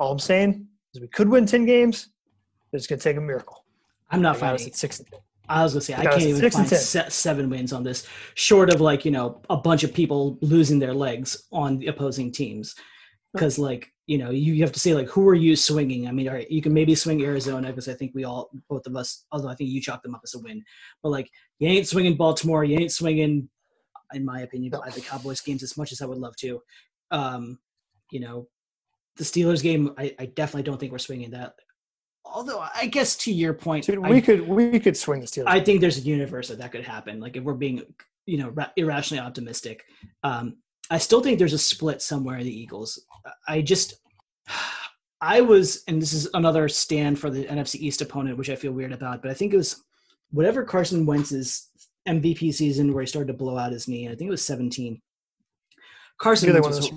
All I'm saying is we could win 10 games. It's going to take a miracle. I'm not finding six. I was gonna say I can't even find se- seven wins on this, short of like you know a bunch of people losing their legs on the opposing teams, because like you know you, you have to say like who are you swinging? I mean, all right, you can maybe swing Arizona because I think we all both of us, although I think you chalked them up as a win, but like you ain't swinging Baltimore, you ain't swinging, in my opinion, no. the Cowboys games as much as I would love to. Um, you know, the Steelers game, I, I definitely don't think we're swinging that although I guess to your point, Dude, we I, could we could swing the Steelers. I think there's a universe that that could happen. Like if we're being, you know, ra- irrationally optimistic, um, I still think there's a split somewhere in the Eagles. I just, [sighs] I was, and this is another stand for the NFC East opponent, which I feel weird about, but I think it was whatever Carson Wentz's MVP season where he started to blow out his knee. I think it was 17. Carson Wentz was,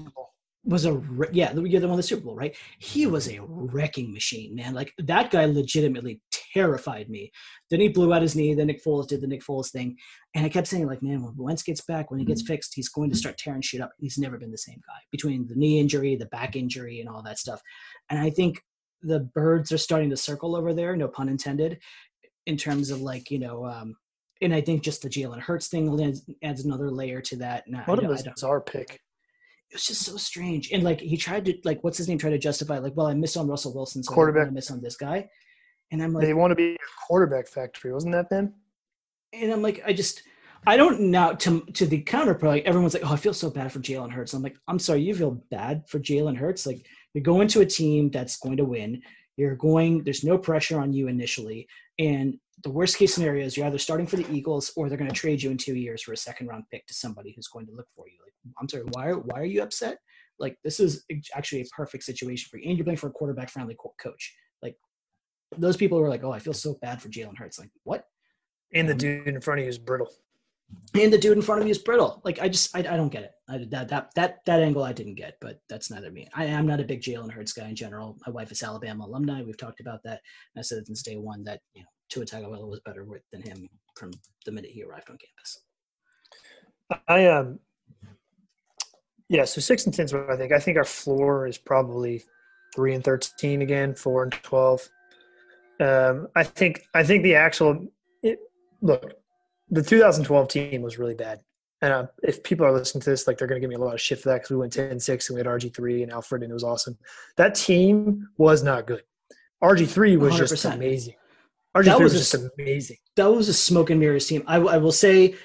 was a yeah you're the one the Super Bowl right? He was a wrecking machine man. Like that guy legitimately terrified me. Then he blew out his knee then Nick Foles did the Nick Foles thing. And I kept saying like man when Wentz gets back when he gets fixed he's going to start tearing shit up. He's never been the same guy between the knee injury the back injury and all that stuff. And I think the birds are starting to circle over there no pun intended in terms of like you know um and I think just the Jalen Hurts thing adds, adds another layer to that. Now, what a bizarre pick it was just so strange. And like he tried to like what's his name try to justify like, well, I miss on Russell Wilson, so quarterback. I miss on this guy. And I'm like, they want to be a quarterback factory, wasn't that then? And I'm like, I just I don't now to to the counterpart. Like everyone's like, oh, I feel so bad for Jalen Hurts. I'm like, I'm sorry, you feel bad for Jalen Hurts. Like you're going to a team that's going to win. You're going. There's no pressure on you initially, and the worst case scenario is you're either starting for the Eagles or they're going to trade you in two years for a second round pick to somebody who's going to look for you. Like, I'm sorry, why why are you upset? Like this is actually a perfect situation for you, and you're playing for a quarterback friendly coach. Like those people were like, oh, I feel so bad for Jalen Hurts. Like what? And the um, dude in front of you is brittle. And the dude in front of you is brittle. Like I just I, I don't get it. I, that that that that angle I didn't get, but that's neither me. I am not a big Jalen Hurts guy in general. My wife is Alabama alumni. We've talked about that. I said it since day one that you know Tua Tagovailoa was better than him from the minute he arrived on campus. I um, yeah. So six and ten is what I think. I think our floor is probably three and thirteen again, four and twelve. Um, I think I think the actual it, look, the 2012 team was really bad. And uh, if people are listening to this, like they're going to give me a lot of shit for that because we went 10-6 and we had RG3 and Alfred and it was awesome. That team was not good. RG3 was 100%. just amazing. RG3 that was, was just amazing. That was a smoke and mirrors team. I, I will say,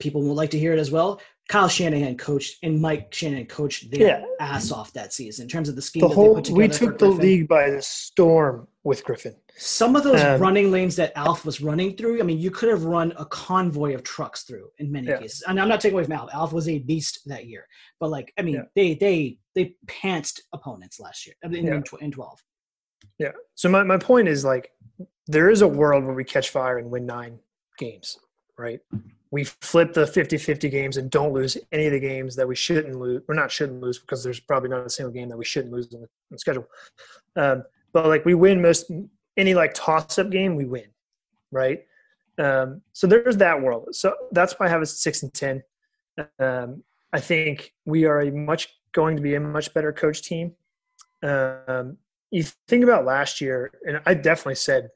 people will like to hear it as well. Kyle Shanahan coached and Mike Shanahan coached their yeah. ass off that season in terms of the scheme. The whole we took the league by the storm with Griffin. Some of those um, running lanes that Alf was running through, I mean, you could have run a convoy of trucks through in many yeah. cases. And I'm not taking away from Alf. Alf was a beast that year, but like, I mean, yeah. they they they pantsed opponents last year in, in, in 12. Yeah. So my, my point is like there is a world where we catch fire and win nine games, right? We flip the 50-50 games and don't lose any of the games that we shouldn't lose. We're not shouldn't lose because there's probably not a single game that we shouldn't lose on the, schedule. Um, but like we win most any like toss up game, we win, right? Um, so there's that world. So that's why I have a six and ten. Um, I think we are a much going to be a much better coach team. Um, you think about last year, and I definitely said,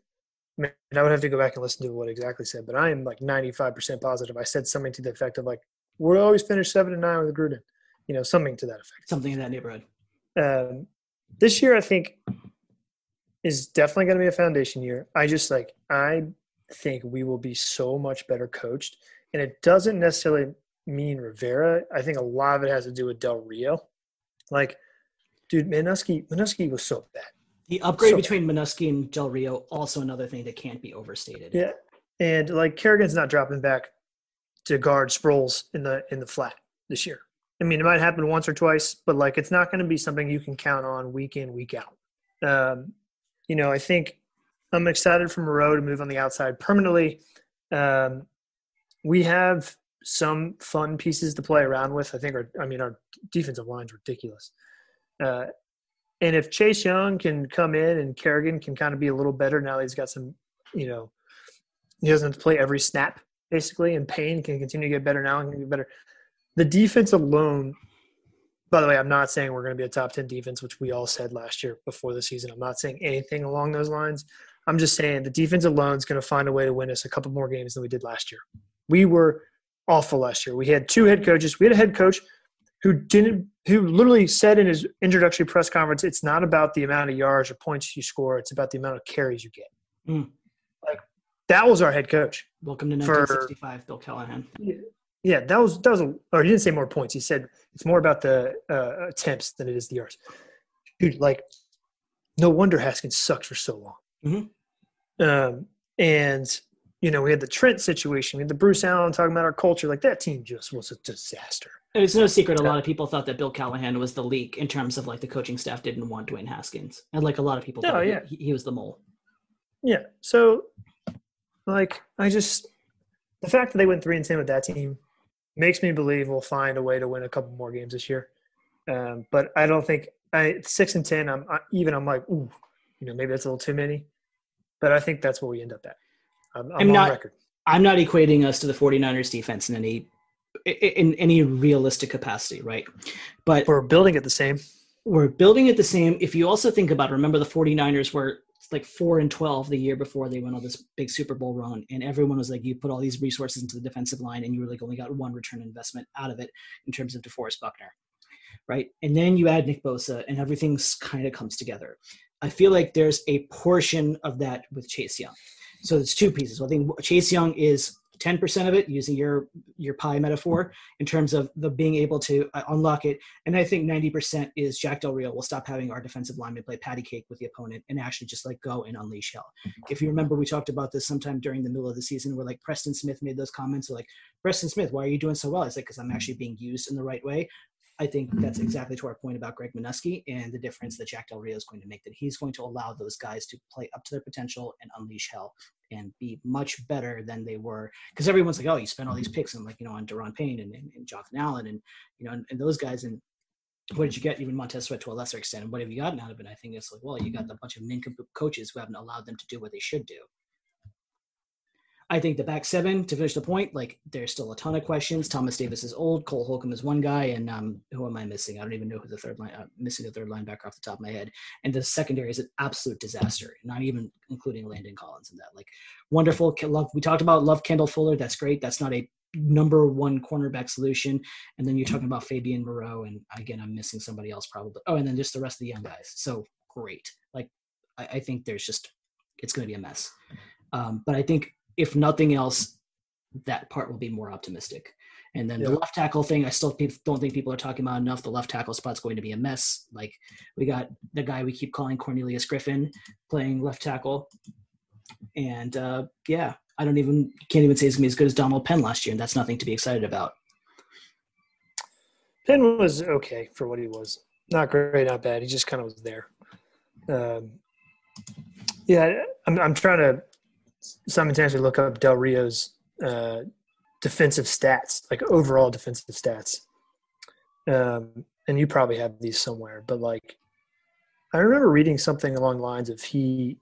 and I would have to go back and listen to what exactly said, but I am like 95% positive. I said something to the effect of like, we'll always finish seven and nine with Gruden, you know, something to that effect. Something in that neighborhood. Um, this year, I think, is definitely going to be a foundation year. I just like, I think we will be so much better coached. And it doesn't necessarily mean Rivera. I think a lot of it has to do with Del Rio. Like, dude, Manusky Manusky was so bad. The upgrade so between Manusky and Del Rio also another thing that can't be overstated. Yeah, and like Kerrigan's not dropping back to guard Sproles in the in the flat this year. I mean, it might happen once or twice, but like it's not going to be something you can count on week in week out. Um, you know, I think I'm excited for Moreau to move on the outside permanently. Um, we have some fun pieces to play around with. I think our, I mean, our defensive line's ridiculous. Uh, and if Chase Young can come in and Kerrigan can kind of be a little better now, he's got some, you know, he doesn't have to play every snap basically, and Payne can continue to get better now and can get better. The defense alone. By the way, I'm not saying we're going to be a top ten defense, which we all said last year before the season. I'm not saying anything along those lines. I'm just saying the defense alone is going to find a way to win us a couple more games than we did last year. We were awful last year. We had two head coaches. We had a head coach who didn't who literally said in his introductory press conference, it's not about the amount of yards or points you score, it's about the amount of carries you get. Mm. Like that was our head coach. Welcome to 1965, for, Bill Callahan. Yeah, yeah, that was that was a, or he didn't say more points. He said it's more about the uh, attempts than it is the yards. Dude, like no wonder Haskins sucked for so long. Mm-hmm. Um, and you know, we had the Trent situation, we had the Bruce Allen talking about our culture. Like that team just was a disaster. It's no secret. A lot of people thought that Bill Callahan was the leak in terms of like the coaching staff didn't want Dwayne Haskins, and like a lot of people thought oh, yeah. he, he was the mole. Yeah. So, like, I just the fact that they went three and ten with that team makes me believe we'll find a way to win a couple more games this year. Um, but I don't think I six and ten. I'm I, even. I'm like, ooh, you know, maybe that's a little too many. But I think that's where we end up at. I'm, I'm, I'm not. Record. I'm not equating us to the 49ers defense in any in any realistic capacity, right? But we're building it the same. We're building it the same. If you also think about, it, remember the 49ers were like four and 12 the year before they went on this big Super Bowl run, and everyone was like, you put all these resources into the defensive line, and you were like only got one return investment out of it in terms of DeForest Buckner, right? And then you add Nick Bosa, and everything's kind of comes together. I feel like there's a portion of that with Chase Young. So it's two pieces. I think Chase Young is 10% of it using your your pie metaphor in terms of the being able to uh, unlock it. And i think 90% is jack del rio will stop having our defensive lineman play patty cake with the opponent and actually just like go and unleash hell. If you remember we talked about this sometime during the middle of the season where like preston smith made those comments like preston smith why are you doing so well? It's like because i'm actually being used in the right way I think that's mm-hmm. exactly to our point about Greg Manusky and the difference that Jack Del Rio is going to make. That he's going to allow those guys to play up to their potential and unleash hell and be much better than they were. Because everyone's like, oh, you spent all these mm-hmm. picks and like you know on Daron Payne and, and, and Jonathan Allen and you know and, and, those guys and what did you get? Even Montez Sweat to a lesser extent. And what have you gotten out of it? I think it's like, well, you got mm-hmm. a bunch of nincompoop coaches who haven't allowed them to do what they should do. I think the back seven, to finish the point, like there's still a ton of questions. Thomas Davis is old. Cole Holcomb is one guy, and um, who am I missing? I don't even know who the third line. Uh, missing the third linebacker off the top of my head. And the secondary is an absolute disaster. Not even including Landon Collins in that. Like wonderful. Love. We talked about love Kendall Fuller. That's great. That's not a number one cornerback solution. And then you're talking about Fabian Moreau, and again, I'm missing somebody else probably. Oh, and then just the rest of the young guys. So great. Like I, I think there's just it's going to be a mess. Um, but I think if nothing else, that part will be more optimistic. And then yeah. the left tackle thing, I still don't think people are talking about enough. The left tackle spot's going to be a mess. Like we got the guy we keep calling Cornelius Griffin playing left tackle, and uh, yeah, I don't even can't even say it's gonna be as good as Donald Penn last year, and that's nothing to be excited about. Penn was okay for what he was. Not great, not bad. He just kind of was there. Um, yeah, I'm, I'm trying to simultaneously look up Del Rio's uh, defensive stats, like overall defensive stats. Um, and you probably have these somewhere, but like I remember reading something along the lines of he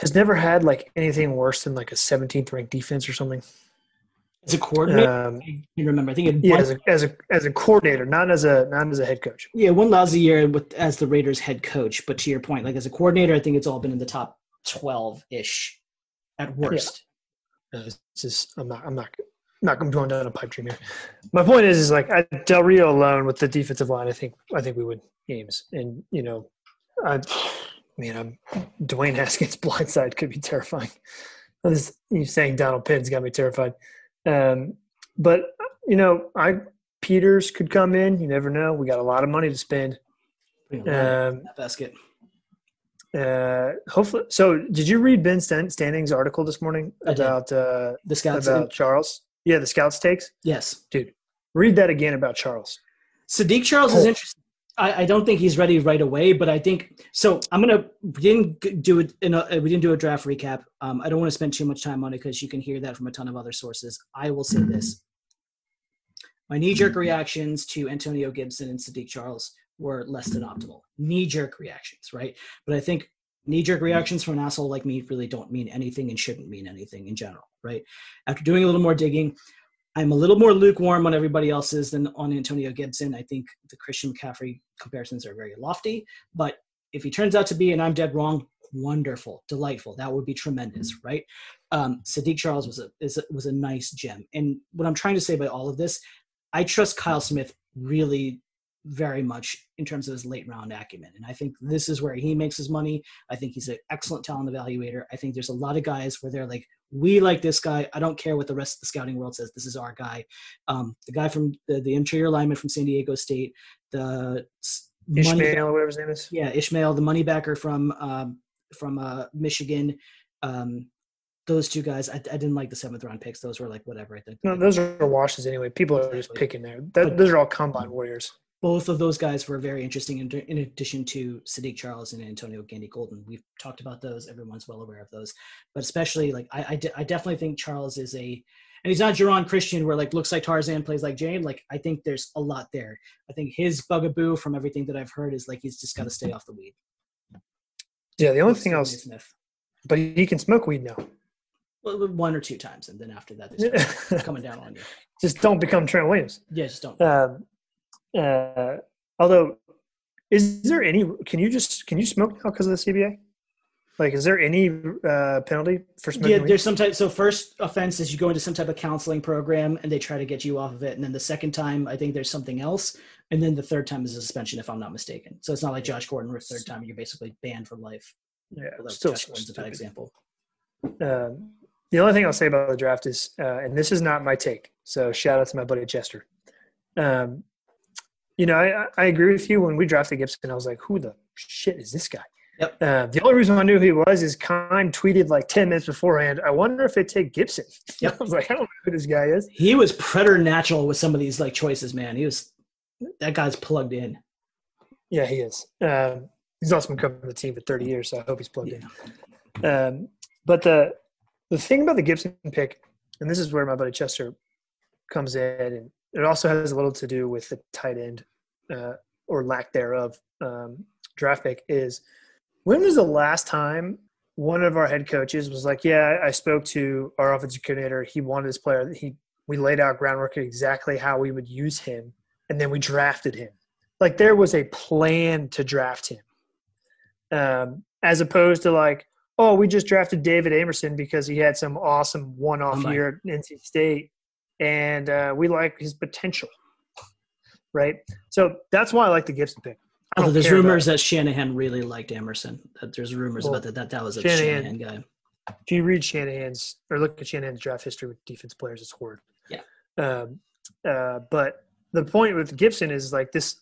has never had like anything worse than like a 17th ranked defense or something. As a coordinator, um, I remember. I think yeah, as a, as a as a coordinator, not as a not as a head coach. Yeah, one lousy year with as the Raiders head coach, but to your point, like as a coordinator, I think it's all been in the top 12 ish at worst. Yeah. Uh, it's just I'm not I'm not not going down a pipe dream here. My point is is like at Del Rio alone with the defensive line, I think I think we win games, and you know, I, I mean, I'm Dwayne Haskins [laughs] blindside could be terrifying. This, you saying Donald Penn's got me terrified. Um, but you know, I Peters could come in. You never know. We got a lot of money to spend. Um, basket. Uh, hopefully. So, did you read Ben Standig's article this morning about uh, the scouts about Charles? Yeah, the scouts takes. Yes, dude. Read that again about Charles. Saahdiq Charles oh. is interesting. I, I, don't think he's ready right away, but I think so. I'm gonna we didn't do it in a we didn't do a draft recap. Um, I don't want to spend too much time on it because you can hear that from a ton of other sources. I will say this: my knee jerk reactions to Antonio Gibson and Saahdiq Charles were less than optimal. Knee jerk reactions, right? But I think knee jerk reactions from an asshole like me really don't mean anything and shouldn't mean anything in general, right? After doing a little more digging, I'm a little more lukewarm on everybody else's than on Antonio Gibson. I think the Christian McCaffrey comparisons are very lofty, but if he turns out to be, and I'm dead wrong, wonderful, delightful. That would be tremendous, right? Um, Saahdiq Charles was a, is a was a nice gem. And what I'm trying to say by all of this, I trust Kyle Smith really very much in terms of his late round acumen. And I think this is where he makes his money. I think he's an excellent talent evaluator. I think there's a lot of guys where they're like, we like this guy. I don't care what the rest of the scouting world says. This is our guy. Um, the guy from the, the interior lineman from San Diego State, the Ishmael, money, whatever his name is. Yeah, Ishmael, the money backer from um, from uh, Michigan. Um, those two guys, I, I, didn't like the seventh round picks. Those were like whatever. I think. No, those are washes anyway. People are just picking there. That, those are all combine warriors both of those guys were very interesting in, in, addition to Saahdiq Charles and Antonio Gandy Golden. We've talked about those. Everyone's well aware of those. But especially like I, I, de- I definitely think Charles is a and he's not Geron Christian where like looks like Tarzan plays like Jane. Like I think there's a lot there. I think his bugaboo from everything that I've heard is like he's just got to stay off the weed. Yeah, the only thing else, Smith. but he can smoke weed now. Well, one or two times, and then after that, [laughs] coming down on you. Just don't become Trent Williams. Yeah, just don't. Um, uh, although, is there any? Can you just can you smoke now because of the CBA? Like, is there any uh, penalty for smoking? Yeah, there's some type. So first offense is you go into some type of counseling program and they try to get you off of it, and then the second time I think there's something else, and then the third time is a suspension if I'm not mistaken. So it's not like Josh Gordon where third time you're basically banned for life. Yeah, still Josh Gordon's a bad example. Um, the only thing I'll say about the draft is, uh, and this is not my take, so shout out to my buddy Chester. Um, you know, I, I agree with you. When we drafted Gibson, I was like, who the shit is this guy? Yep. Uh, the only reason I knew who he was is Keim tweeted like 10 minutes beforehand, I wonder if they take Gibson. [laughs] Yep. I was like, I don't know who this guy is. He was preternatural with some of these like choices, man. He was, that guy's plugged in. Yeah, he is. Um, he's also been covering the team for 30 years, so I hope he's plugged yeah. in. Um, but the, the thing about the Gibson pick, and this is where my buddy Chester comes in and it also has a little to do with the tight end uh, or lack thereof um, draft pick. Is when was the last time one of our head coaches was like, "Yeah, I spoke to our offensive coordinator. He wanted this player. He we laid out groundwork exactly how we would use him, and then we drafted him. Like there was a plan to draft him, um, as opposed to like." Oh, we just drafted David Amerson because he had some awesome one-off oh year at NC State and uh, we like his potential, right? So that's why I like the Gibson pick. Although there's rumors that Shanahan really liked Amerson. That there's rumors well, about that, that that was a Shanahan, Shanahan, guy. If you read Shanahan's or look at Shanahan's draft history with defense players, it's horrid. Yeah. Um, uh, but the point with Gibson is like this,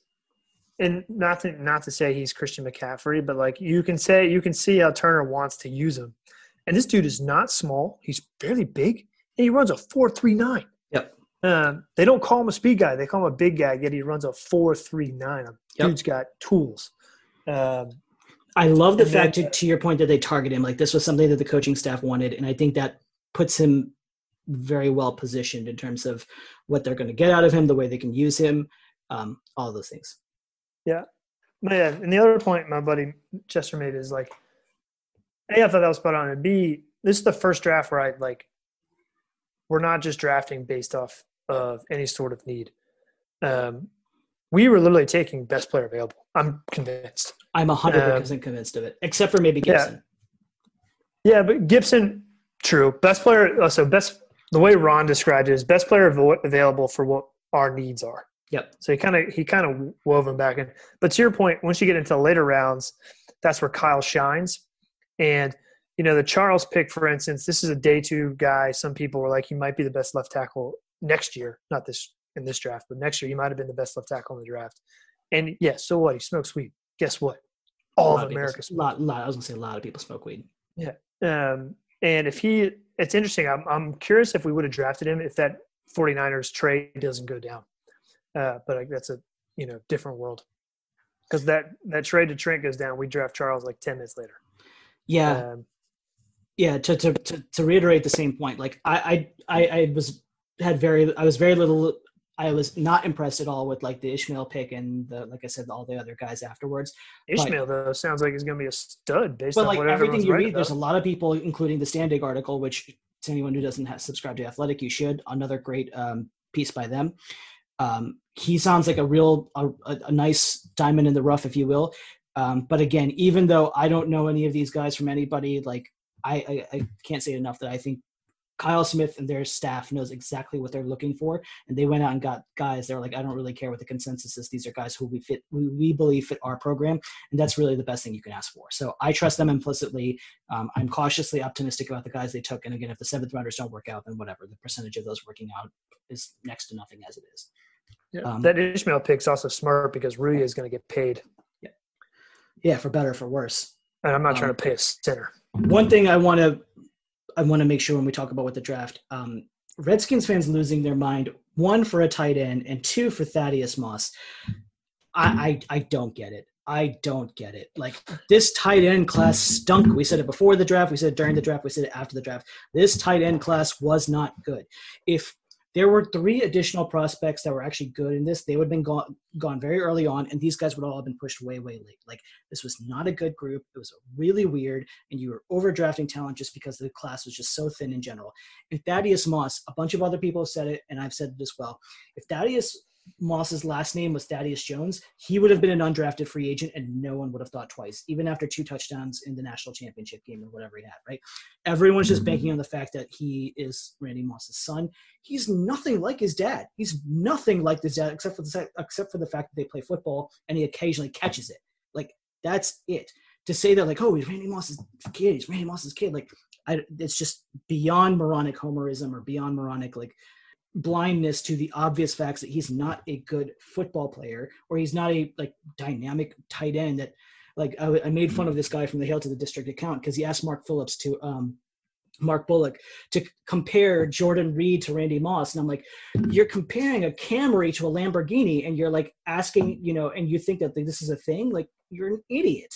and not to, not to say he's Christian McCaffrey, but like you can say you can see how Turner wants to use him, and this dude is not small. He's fairly big, and he runs a four three nine. Um, they don't call him a speed guy; they call him a big guy. Yet he runs a four three nine. Yep. Dude's got tools. Um, I love the fact, then, to, to your point, that they target him. Like this was something that the coaching staff wanted, and I think that puts him very well positioned in terms of what they're going to get out of him, the way they can use him, um, all those things. Yeah, man. And the other point my buddy Chester made is like, a, I thought that was spot on, and b, this is the first draft where I like, we're not just drafting based off of any sort of need. Um, we were literally taking best player available. I'm convinced. I'm hundred um, percent convinced of it, except for maybe Gibson. Yeah. yeah, but Gibson, true. Best player. So best. The way Ron described it is best player available for what our needs are. Yep. So he kind of he kind of wove them back in. But to your point, once you get into later rounds, that's where Kyle shines. And you know the Charles pick, for instance, this is a day two guy. Some people were like he might be the best left tackle next year, not this in this draft, but next year he might have been the best left tackle in the draft. And yes, yeah, so what? He smokes weed. Guess what? All of, America. A lot, lot. I was gonna say a lot of people smoke weed. Yeah. Um, and if he, it's interesting. I'm, I'm curious if we would have drafted him if that 49ers trade doesn't go down. Uh, but that's a you know different world. because that that trade to Trent goes down. We draft Charles like ten minutes later. Yeah, Um, yeah. To, to to to reiterate the same point, like I I I, I was had very I was very little. I was not impressed at all with like the Ishmael pick and the like I said all the other guys afterwards. Ishmael though sounds like he's going to be a stud based But on like everything you read, there's a lot of people, including the Standig article, which to anyone who doesn't have subscribe to Athletic, you should. Another great um, piece by them. Um, he sounds like a real, a, a a nice diamond in the rough, if you will. Um, but again, even though I don't know any of these guys from anybody, like I, I, I can't say enough that I think Kyle Smith and their staff knows exactly what they're looking for, and they went out and got guys. They're like, I don't really care what the consensus is. These are guys who we fit, we, we believe fit our program, and that's really the best thing you can ask for. So I trust them implicitly. Um, I'm cautiously optimistic about the guys they took, and again, if the seventh rounders don't work out, then whatever. The percentage of those working out is next to nothing as it is. Yeah. um, that Ishmael pick's also smart because Rui is going to get paid, Yeah, yeah, for better or for worse. and I'm not trying Um, to pay a center. one thing I want to I want to make sure when we talk about what the draft, um, Redskins fans losing their mind one for a tight end and two for Thaddeus Moss. I I, I don't get it. I don't get it. Like this tight end class stunk. We said it before the draft. We said it during the draft. We said it after the draft. This tight end class was not good. If there were three additional prospects that were actually good in this, they would have been gone gone very early on, and these guys would all have been pushed way way late. Like this was not a good group. It was really weird, and you were overdrafting talent just because the class was just so thin in general. And Thaddeus Moss, a bunch of other people have said it, and I've said it as well. If Thaddeus Moss's last name was Thaddeus Jones, he would have been an undrafted free agent, and no one would have thought twice, even after two touchdowns in the national championship game or whatever he had. Right? Everyone's just banking on the fact that he is Randy Moss's son. He's nothing like his dad. He's nothing like his dad, except for the except for the fact that they play football and he occasionally catches it. Like that's it. To say that like, oh, he's Randy Moss's kid. He's Randy Moss's kid. Like, I, it's just beyond moronic homerism or beyond moronic like blindness to the obvious facts that he's not a good football player or he's not a like dynamic tight end that like I, I made fun of this guy from the hail to the district account because he asked mark phillips to um mark bullock to compare jordan reed to randy moss and i'm like you're comparing a camry to a lamborghini and you're like asking you know and you think that this is a thing? Like you're an idiot.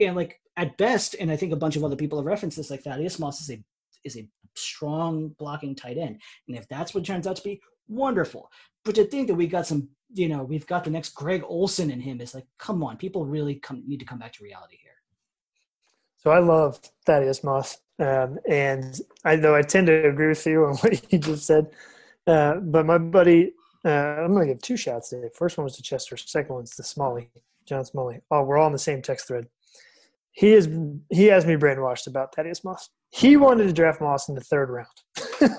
And like at best and i think a bunch of other people have referenced this like thaddeus moss is a is a strong blocking tight end and if that's what turns out to be, wonderful. But to think that we got some, you know, we've got the next Greg Olsen in him is like, come on, people really come need to come back to reality here. So I love Thaddeus Moss, um, and I though I tend to agree with you on [laughs] what you just said. Uh, but my buddy, uh, I'm going to give two shots today. First one was to Chester. Second one's to Smalley, John Smalley. Oh, we're all in the same text thread. He is he has me brainwashed about Thaddeus Moss. He wanted to draft Moss in the third round. [laughs]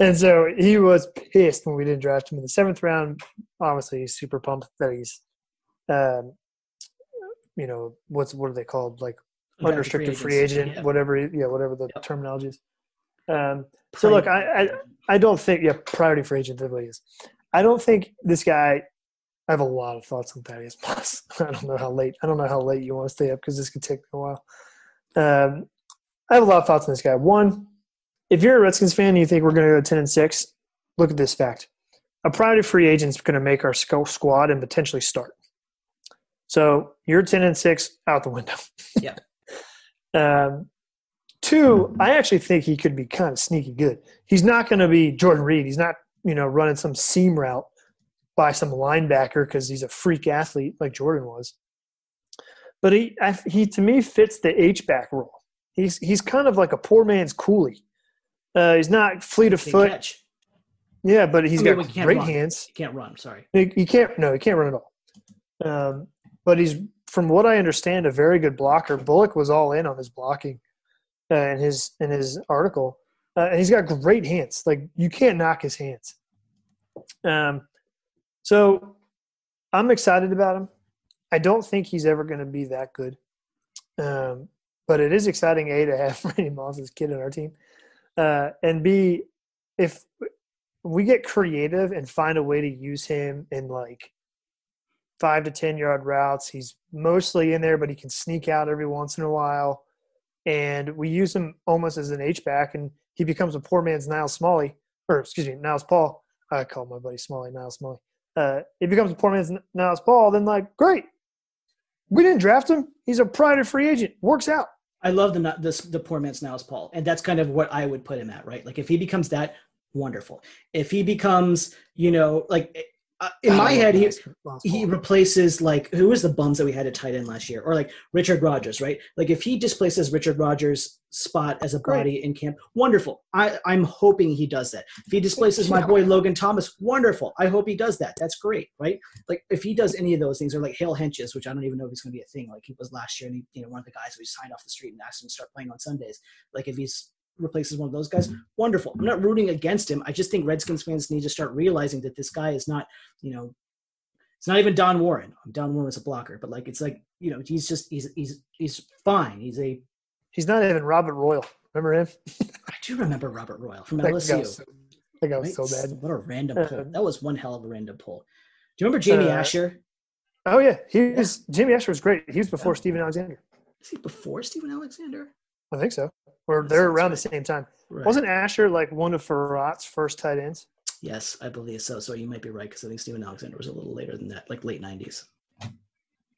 and so he was pissed when we didn't draft him in the seventh round. Obviously, he's super pumped that he's, um, you know, what's what are they called? Like unrestricted free agent, Yeah. whatever. Yeah, whatever the Yep. terminology is. Um, so look, I, I I don't think yeah, priority free agent way is. I don't think this guy. I have a lot of thoughts on Thaddeus Moss. [laughs] I don't know how late. I don't know how late you want to stay up because this could take a while. Um, I have a lot of thoughts on this guy. One, if you're a Redskins fan and you think we're going to go ten and six, look at this fact: a priority free agent is going to make our squad and potentially start. So you're ten and six out the window. Yep. [laughs] um, two, I actually think he could be kind of sneaky good. He's not going to be Jordan Reed. He's not you know running some seam route by some linebacker because he's a freak athlete like Jordan was. But he I, he to me fits the H back role. He's he's kind of like a poor man's Cooley. Uh, he's not fleet of foot. catch. Yeah, but he's I mean, got great run. hands. You can't run. Sorry. He, he can't. No, he can't run at all. Um, but he's, from what I understand, a very good blocker. Bullock was all in on his blocking uh, in his in his article, uh, and he's got great hands. Like you can't knock his hands. Um, so I'm excited about him. I don't think he's ever going to be that good, um, but it is exciting. A to have [laughs] Randy Moss's kid on our team, uh, and B if we get creative and find a way to use him in like five to ten yard routes. He's mostly in there, but he can sneak out every once in a while. And we use him almost as an H back, and he becomes a poor man's Niles Smalley, or excuse me, Niles Paul. I call my buddy Smalley Niles Smalley. Uh, it becomes a poor man's Niles Paul, then like great, we didn't draft him. He's a private free agent. Works out. I love the the poor man's Niles Paul, and that's kind of what I would put him at, right? Like if he becomes that, wonderful. If he becomes, you know, like uh, in my head, he he replaces like who was the bums that we had at tight end last year, or like Richard Rogers, right? Like if he displaces Richard Rogers' spot as a body Great. in camp, wonderful. I I'm hoping he does that. If he displaces my boy Logan Thomas, wonderful. I hope he does that. That's great, right? Like if he does any of those things, or like Hale Hentges, which I don't even know if he's going to be a thing, like he was last year, and he, you know, one of the guys who signed off the street and asked him to start playing on Sundays. Like if he's replaces one of those guys, wonderful. I'm not rooting against him. I just think Redskins fans need to start realizing that this guy is not, you know, it's not even Don Warren. Don Warren was a blocker, but like it's like you know he's just he's he's he's fine. He's a he's not even Robert Royal. Remember him? [laughs] I do remember Robert Royal from that LSU. Was, that guy was right? so bad. What a random pull. That was one hell of a random pull. Do you remember Jamie uh, Asher? Oh yeah, he was. Jamie Asher was great. He was before oh. Stephen Alexander. Is he before Stephen Alexander? I think so. Or they're around right. the same time. Right. Wasn't Asher like one of Farrat's first tight ends? Yes, I believe so. So you might be right because I think Stephen Alexander was a little later than that, like late '90s.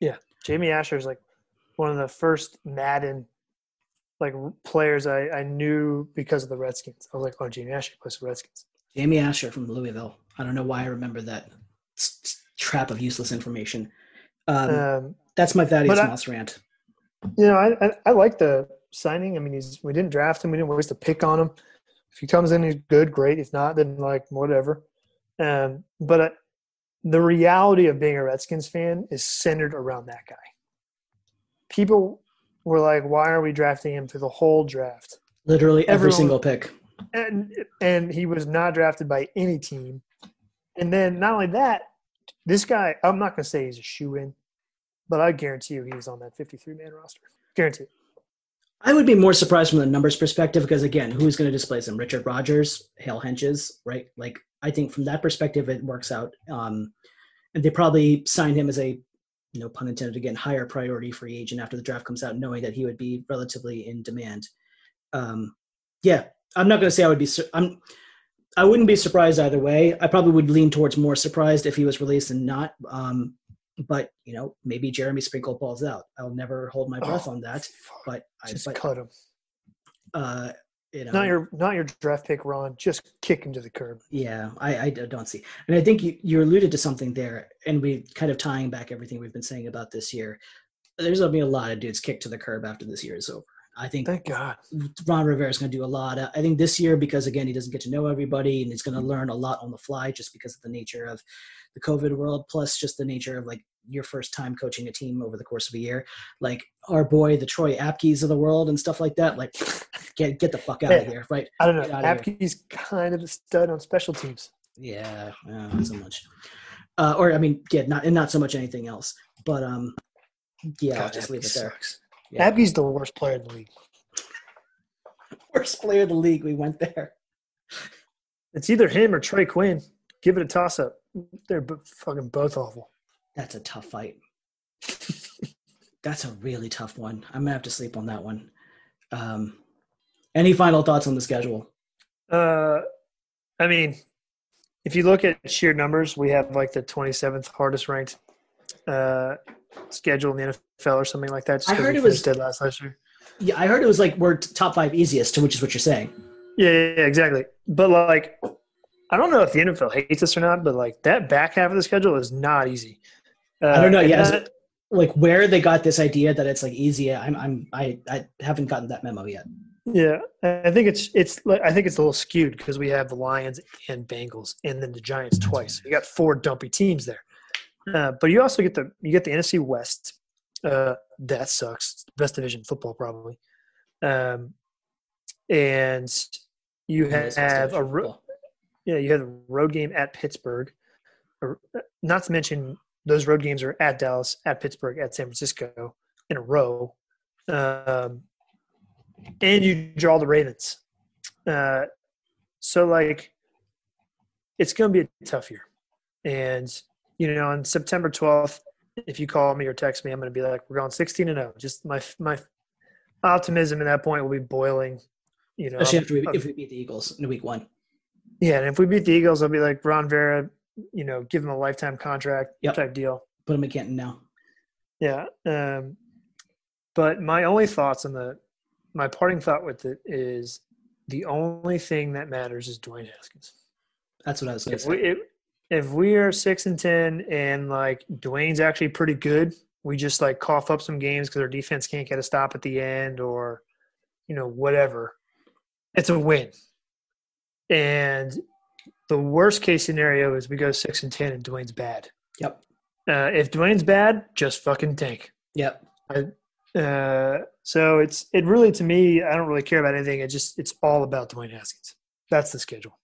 Yeah, Jamie Asher is like one of the first Madden like players I, I knew because of the Redskins. I was like, oh, Jamie Asher plays for Redskins. Jamie Asher from Louisville. I don't know why I remember that trap of useless information. Um, um, that's my Thaddeus Moss rant. You know, I, I, I like the signing. I mean, he's we didn't draft him. We didn't waste a pick on him. If he comes in, he's good, great. If not, then like whatever. Um, but uh, the reality of being a Redskins fan is centered around that guy. People were like, "Why are we drafting him through the whole draft?" Literally every Everyone, single pick. And and he was not drafted by any team. And then not only that, this guy, I'm not going to say he's a shoe in, but I guarantee you he's on that 53 man roster. Guarantee. I would be more surprised from the numbers perspective because again, who's going to displace him? Richard Rogers, Hale Hentges, right? Like I think from that perspective, it works out. Um, and they probably signed him as a, no pun intended again, higher priority free agent after the draft comes out, knowing that he would be relatively in demand. Um, yeah, I'm not going to say I would be. I'm. I wouldn't be surprised either way. I probably would lean towards more surprised if he was released and not. Um, but you know, maybe Jeremy Sprinkle balls out. I'll never hold my breath oh, on that. But just I, but, cut him. Uh, you know, not your not your draft pick, Ron. Just kick him to the curb. Yeah, I, I don't see, and I think you, you alluded to something there, and we kind of tying back everything we've been saying about this year. There's gonna be a lot of dudes kicked to the curb after this year is over. I think thank God Ron Rivera is going to do a lot. I think this year because again he doesn't get to know everybody and he's going to mm-hmm. learn a lot on the fly just because of the nature of the COVID world, plus just the nature of like your first time coaching a team over the course of a year. Like our boy, the Troy Apke's of the world and stuff like that. Like, [laughs] get get the fuck out of here, right? I don't know. Apke's kind of a stud on special teams. Yeah, not so much. Uh, or I mean, yeah, not and not so much anything else. But um, yeah, God, I'll just leave it there. Sucks. Yeah. Apke's the worst player in the league. [laughs] worst player in the league. We went there. It's either him or Trey Quinn. Give it a toss up. They're fucking both awful. That's a tough fight. [laughs] That's a really tough one. I'm gonna have to sleep on that one. Um, any final thoughts on the schedule? Uh, I mean, if you look at sheer numbers, we have like the 27th hardest ranked uh, schedule in the NFL or something like that. I heard it was dead last last year. Yeah, I heard it was like we're top five easiest, which is what you're saying. Yeah, yeah, yeah, exactly. But like, I don't know if the NFL hates us or not, but like that back half of the schedule is not easy. Uh, I don't know. Yeah, that, like where they got this idea that it's like easy. I'm, I'm, I, I haven't gotten that memo yet. Yeah, I think it's it's I think it's a little skewed because we have the Lions and Bengals and then the Giants twice. You got four dumpy teams there, uh, but you also get the you get the NFC West. Uh, that sucks. Best division football probably, um, and you have, have a ro- yeah you have a road game at Pittsburgh. Not to mention those road games are at Dallas, at Pittsburgh, at San Francisco in a row. Um, and you draw the Ravens. Uh, so, like, it's going to be a tough year. And, you know, on September 12th, if you call me or text me, I'm going to be like, we're going 16 and 0. Just my, my optimism at that point will be boiling. You know, especially if we, if we beat the Eagles in week one. Yeah, and if we beat the Eagles, I'll be like Ron Vera you know, give him a lifetime contract Yep. type deal. Put him at Canton now. Yeah. Um, but my only thoughts on the, my parting thought with it is the only thing that matters is Dwayne Haskins. That's what I was going to If say. we, if, if we are six and 10 and like Dwayne's actually pretty good, we just like cough up some games because our defense can't get a stop at the end or, you know, whatever. It's a win. And the worst case scenario is we go six and 10 and Dwayne's bad. Yep. Uh, if Dwayne's bad, just fucking tank. Yep. Uh, so it's it really to me, I don't really care about anything. It just it's all about Dwayne Haskins. That's the schedule.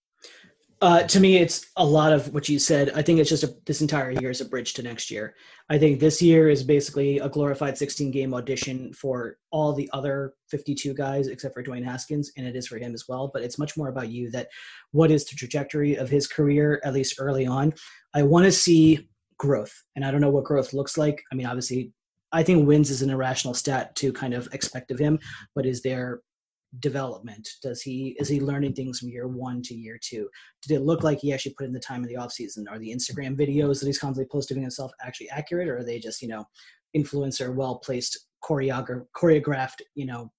Uh, to me, it's a lot of what you said. I think it's just a, this entire year is a bridge to next year. I think this year is basically a glorified 16 game audition for all the other 52 guys except for Dwayne Haskins, and it is for him as well. But it's much more about you that what is the trajectory of his career, at least early on. I want to see growth, and I don't know what growth looks like. I mean, obviously, I think wins is an irrational stat to kind of expect of him, but is there development? Does he is he learning things from year one to year two? Did it look like he actually put in the time in the off season? Are the Instagram videos that he's constantly posting himself actually accurate, or are they just you know influencer, well placed, choreographed, choreographed, you know,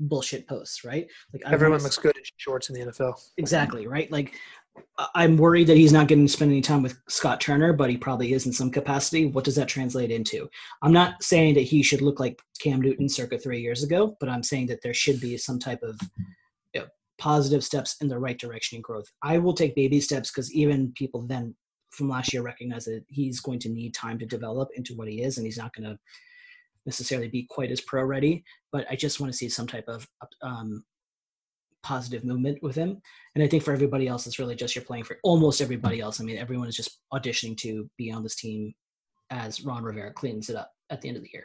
bullshit posts? Right? Like Everyone looks good in shorts in the NFL. exactly right like i'm worried that he's not getting to spend any time with scott turner but he probably is in some capacity. What does that translate into? I'm not saying that he should look like cam newton circa three years ago but i'm saying that there should be some type of you know, positive steps in the right direction in growth. I will take baby steps because even people then from last year recognize that he's going to need time to develop into what he is and he's not going to necessarily be quite as pro ready but i just want to see some type of um, positive movement with him. And I think for everybody else, it's really just you're playing for almost everybody else. I mean, everyone is just auditioning to be on this team as Ron Rivera cleans it up at the end of the year.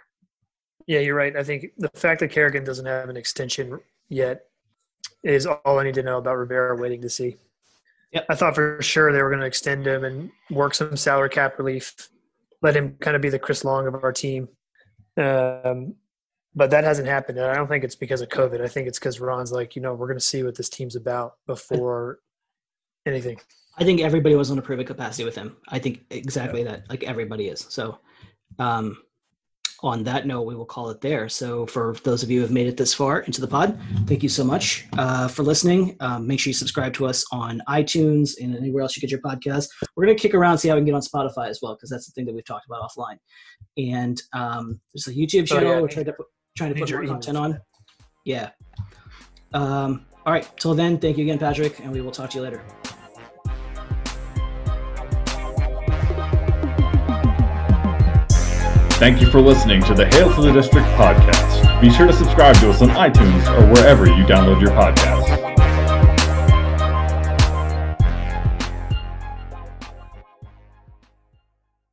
Yeah, you're right. I think the fact that Kerrigan doesn't have an extension yet is all I need to know about Rivera waiting to see. Yep. I thought for sure they were going to extend him and work some salary cap relief, let him kind of be the Chris Long of our team. Um, but that hasn't happened. And I don't think it's because of COVID. I think it's because Ron's like, you know, we're going to see what this team's about before anything. I think everybody was on a proven capacity with him. I think exactly that, like everybody is. So, um, on that note, we will call it there. So, for those of you who have made it this far into the pod, thank you so much uh, for listening. Um, make sure you subscribe to us on iTunes and anywhere else you get your podcast. We're going to kick around, see how we can get on Spotify as well, because that's the thing that we've talked about offline. And um, there's a YouTube Oh, channel yeah. we're trying to put, trying to put your more content on. Yeah. Um, all right. Till then, thank you again, Patrick, and we will talk to you later. Thank you for listening to the Hail to the District podcast. Be sure to subscribe to us on iTunes or wherever you download your podcasts.